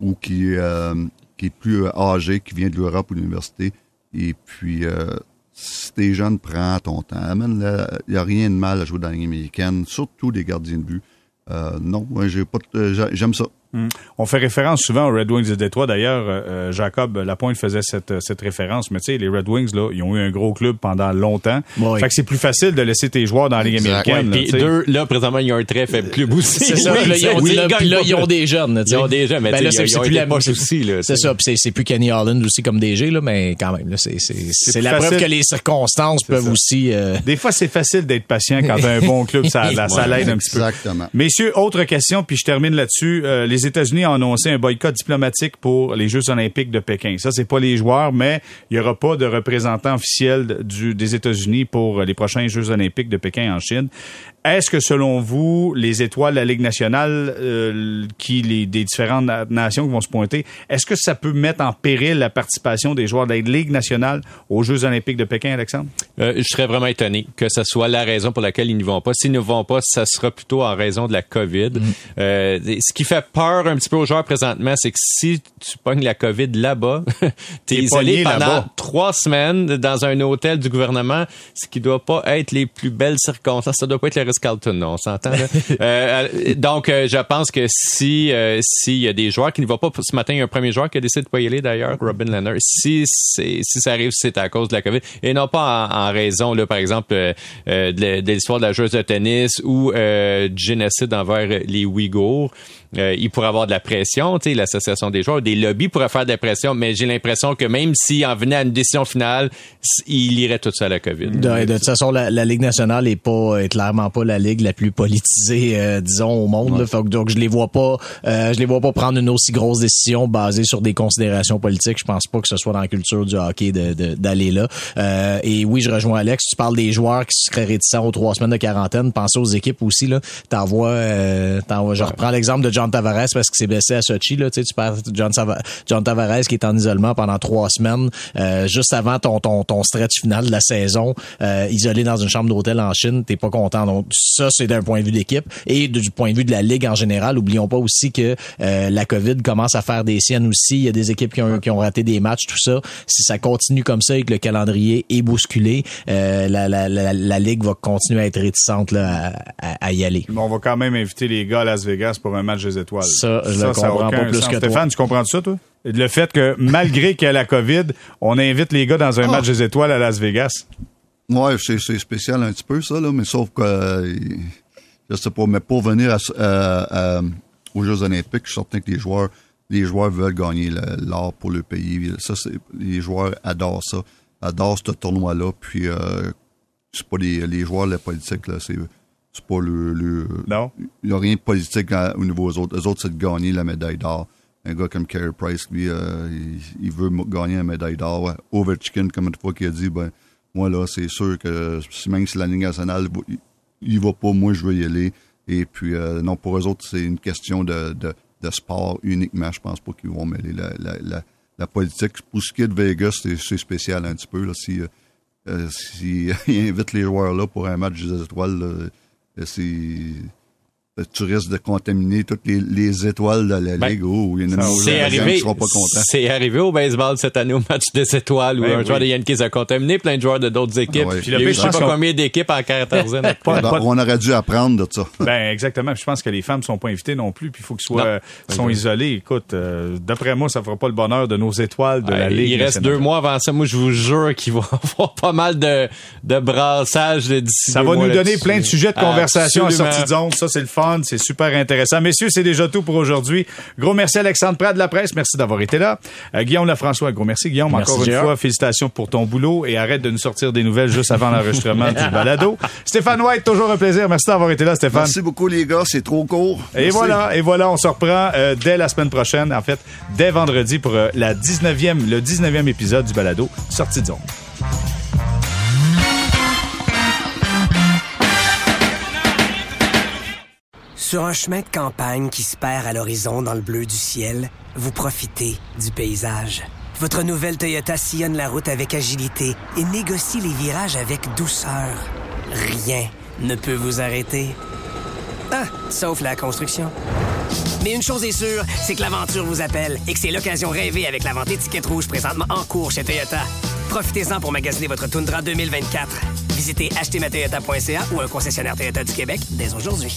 S3: ou qui, euh, qui est plus âgé, qui vient de l'Europe ou de l'université, et puis euh, si t'es jeune, prends ton temps. Il n'y a rien de mal à jouer dans la ligue américaine, surtout des gardiens de but. Euh, non, j'ai pas, j'aime ça.
S1: Hmm. On fait référence souvent aux Red Wings de Détroit. D'ailleurs, euh, euh, Jacob Lapointe faisait cette, cette référence. Mais tu sais, les Red Wings, là, ils ont eu un gros club pendant longtemps. Fait que c'est plus facile de laisser tes joueurs dans la Ligue américaine.
S4: Puis deux, là, présentement, ils ont un très faible club aussi.
S2: C'est ça. là, ils ont, là, ils ont des jeunes.
S4: Ils ont des jeunes, mais ben là, c'est plus la
S2: poche aussi. C'est ça. Puis c'est plus Kenny Holland aussi comme DG, là, mais quand même, c'est la preuve que les circonstances peuvent aussi... Euh,
S1: des fois, c'est facile d'être patient quand t'as un bon club. Ça, ça l'aide un petit peu.
S3: Exactement.
S1: Messieurs, autre question, puis je termine là-dessus. les États-Unis ont annoncé un boycott diplomatique pour les Jeux olympiques de Pékin. Ça, c'est pas les joueurs, mais il n'y aura pas de représentant officiel du, des États-Unis pour les prochains Jeux olympiques de Pékin en Chine. Est-ce que selon vous, les étoiles de la Ligue nationale, euh, qui les des différentes nations qui vont se pointer, est-ce que ça peut mettre en péril la participation des joueurs de la Ligue nationale aux Jeux olympiques de Pékin, Alexandre?
S4: Euh, Je serais vraiment étonné que ce soit la raison pour laquelle ils n'y vont pas. S'ils ne vont pas, ça sera plutôt en raison de la COVID. Mm. Euh, ce qui fait peur un petit peu aux joueurs présentement, c'est que si tu pognes la COVID là-bas, t'es
S1: T'es
S4: isolé pendant
S1: là-bas.
S4: trois semaines dans un hôtel du gouvernement, ce qui doit pas être les plus belles circonstances. Ça doit pas être le Ritz-Carlton, non, on s'entend. Euh, euh, donc, euh, je pense que si euh, s'il y a des joueurs qui ne vont pas, ce matin, il y a un premier joueur qui a décidé de pas y aller d'ailleurs, Robin Leonard. Si c'est si ça arrive, c'est à cause de la COVID et non pas en, en raison, là, par exemple, euh, de, de l'histoire de la joueuse de tennis ou euh, du génocide envers les Ouïghours. Euh, il pourrait avoir de la pression, tu sais, l'association des joueurs, des lobbies pourraient faire de la pression, mais j'ai l'impression que même s'il en venait à une décision finale, il irait tout ça à la COVID.
S2: De, de toute façon, la, la Ligue nationale est pas est clairement pas la ligue la plus politisée, euh, disons, au monde. là. Fait donc je les vois pas, euh, je les vois pas prendre une aussi grosse décision basée sur des considérations politiques. Je pense pas que ce soit dans la culture du hockey de- de- d'aller là. Euh, et oui, je rejoins Alex. Tu parles des joueurs qui seraient réticents aux trois semaines de quarantaine. Pensez aux équipes aussi là. T'envoies, euh, t'envoies- je reprends l'exemple de John Tavares parce qu'il s'est blessé à Sochi. Là, tu sais, John, Tavares qui est en isolement pendant trois semaines, euh, juste avant ton, ton, ton stretch final de la saison, euh, isolé dans une chambre d'hôtel en Chine, t'es pas content. Donc ça, c'est d'un point de vue de l'équipe et du point de vue de la ligue en général. Oublions pas aussi que euh, la COVID commence à faire des siennes aussi. Il y a des équipes qui ont, raté des matchs, tout ça. Si ça continue comme ça et que le calendrier est bousculé, la, ligue va continuer à être réticente là, à, y aller.
S1: On va quand même inviter les gars à Las Vegas pour un match des étoiles.
S2: Ça, je le
S1: a
S2: comprends
S1: aucun
S2: pas plus
S1: sens.
S2: que toi.
S1: Stéphane, tu comprends ça, toi? Le fait que, malgré qu'il y a la COVID, on invite les gars dans un
S3: Ah.
S1: match des étoiles à Las Vegas.
S3: Ouais, c'est, c'est spécial un petit peu, ça, là, mais sauf que, euh, je sais pas, mais pour venir à- à- à- aux Jeux Olympiques, je suis certain que les joueurs, les joueurs veulent gagner le- l'or pour le pays. Ça, c'est, les joueurs adorent ça, adorent ce tournoi-là, puis euh, c'est pas les, les joueurs, la politique, là, c'est, c'est pas le, le
S1: Non?
S3: il n'y a rien de politique à- au niveau des autres. Les autres, c'est de gagner la médaille d'or. Un gars comme Carey Price, lui, euh, il, il veut gagner la médaille d'or. Ouais. Ovechkin, comme une fois qu'il a dit, ben, moi, là, c'est sûr que même si la Ligue nationale, il, il va pas, moi, je veux y aller. Et puis, euh, non, pour eux autres, c'est une question de, de, de sport uniquement. Je pense pas qu'ils vont mêler la, la, la, la politique. Pour ce qui est de Vegas, c'est spécial un petit peu. Là, si, euh, si il invite les joueurs là pour un match des étoiles, là, euh, c'est tu risques de contaminer toutes les, les étoiles de la
S4: Ben,
S3: Ligue. Oh, il y en a
S4: C'est
S3: qui
S4: arrivé,
S3: seront pas contents.
S4: c'est arrivé au baseball cette année au match des étoiles où
S1: Ben
S4: un joueur
S1: oui.
S4: des Yankees a contaminé plein de joueurs de d'autres équipes.
S3: Ah ouais.
S4: Il y a
S1: Puis
S4: eu
S1: le
S4: je
S1: pire,
S4: sais
S1: je
S4: pas combien d'équipes en quatorzaine.
S1: Pas-
S3: Alors,
S1: pas-
S3: on aurait dû apprendre de ça.
S1: Ben exactement. Puis je pense que les femmes sont pas invitées non plus. Puis il faut qu'ils soient euh, sont isolés. Écoute, euh, d'après moi, ça fera pas le bonheur de nos étoiles de la Ligue.
S4: il reste deux mois avant ça. Moi, je vous jure qu'il va y avoir pas mal de, de brassage d'ici
S1: Ça va nous donner plein de sujets de conversation à sortie de zone. Ça, c'est le fun. C'est super intéressant. Messieurs, c'est déjà tout pour aujourd'hui. Gros merci Alexandre Prat de la presse. Merci d'avoir été là. Euh, Guillaume Lafrançois, gros merci Guillaume.
S2: Merci,
S1: Encore une fois, félicitations pour ton boulot et arrête de nous sortir des nouvelles juste avant l'enregistrement du balado. Stéphane White, toujours un plaisir. Merci d'avoir été là, Stéphane.
S3: Merci beaucoup, les gars. C'est trop court.
S1: Et voilà, et voilà, on se reprend euh, dès la semaine prochaine, en fait, dès vendredi pour euh, la 19e, le 19e épisode du balado Sortie de zone.
S8: Sur un chemin de campagne qui se perd à l'horizon dans le bleu du ciel, vous profitez du paysage. Votre nouvelle Toyota sillonne la route avec agilité et négocie les virages avec douceur. Rien ne peut vous arrêter. Ah, sauf la construction. Mais une chose est sûre, c'est que l'aventure vous appelle et que c'est l'occasion rêvée avec la vente étiquette rouge présentement en cours chez Toyota. Profitez-en pour magasiner votre Tundra 2024. Visitez achetermatoyota.ca ou un concessionnaire Toyota du Québec dès aujourd'hui.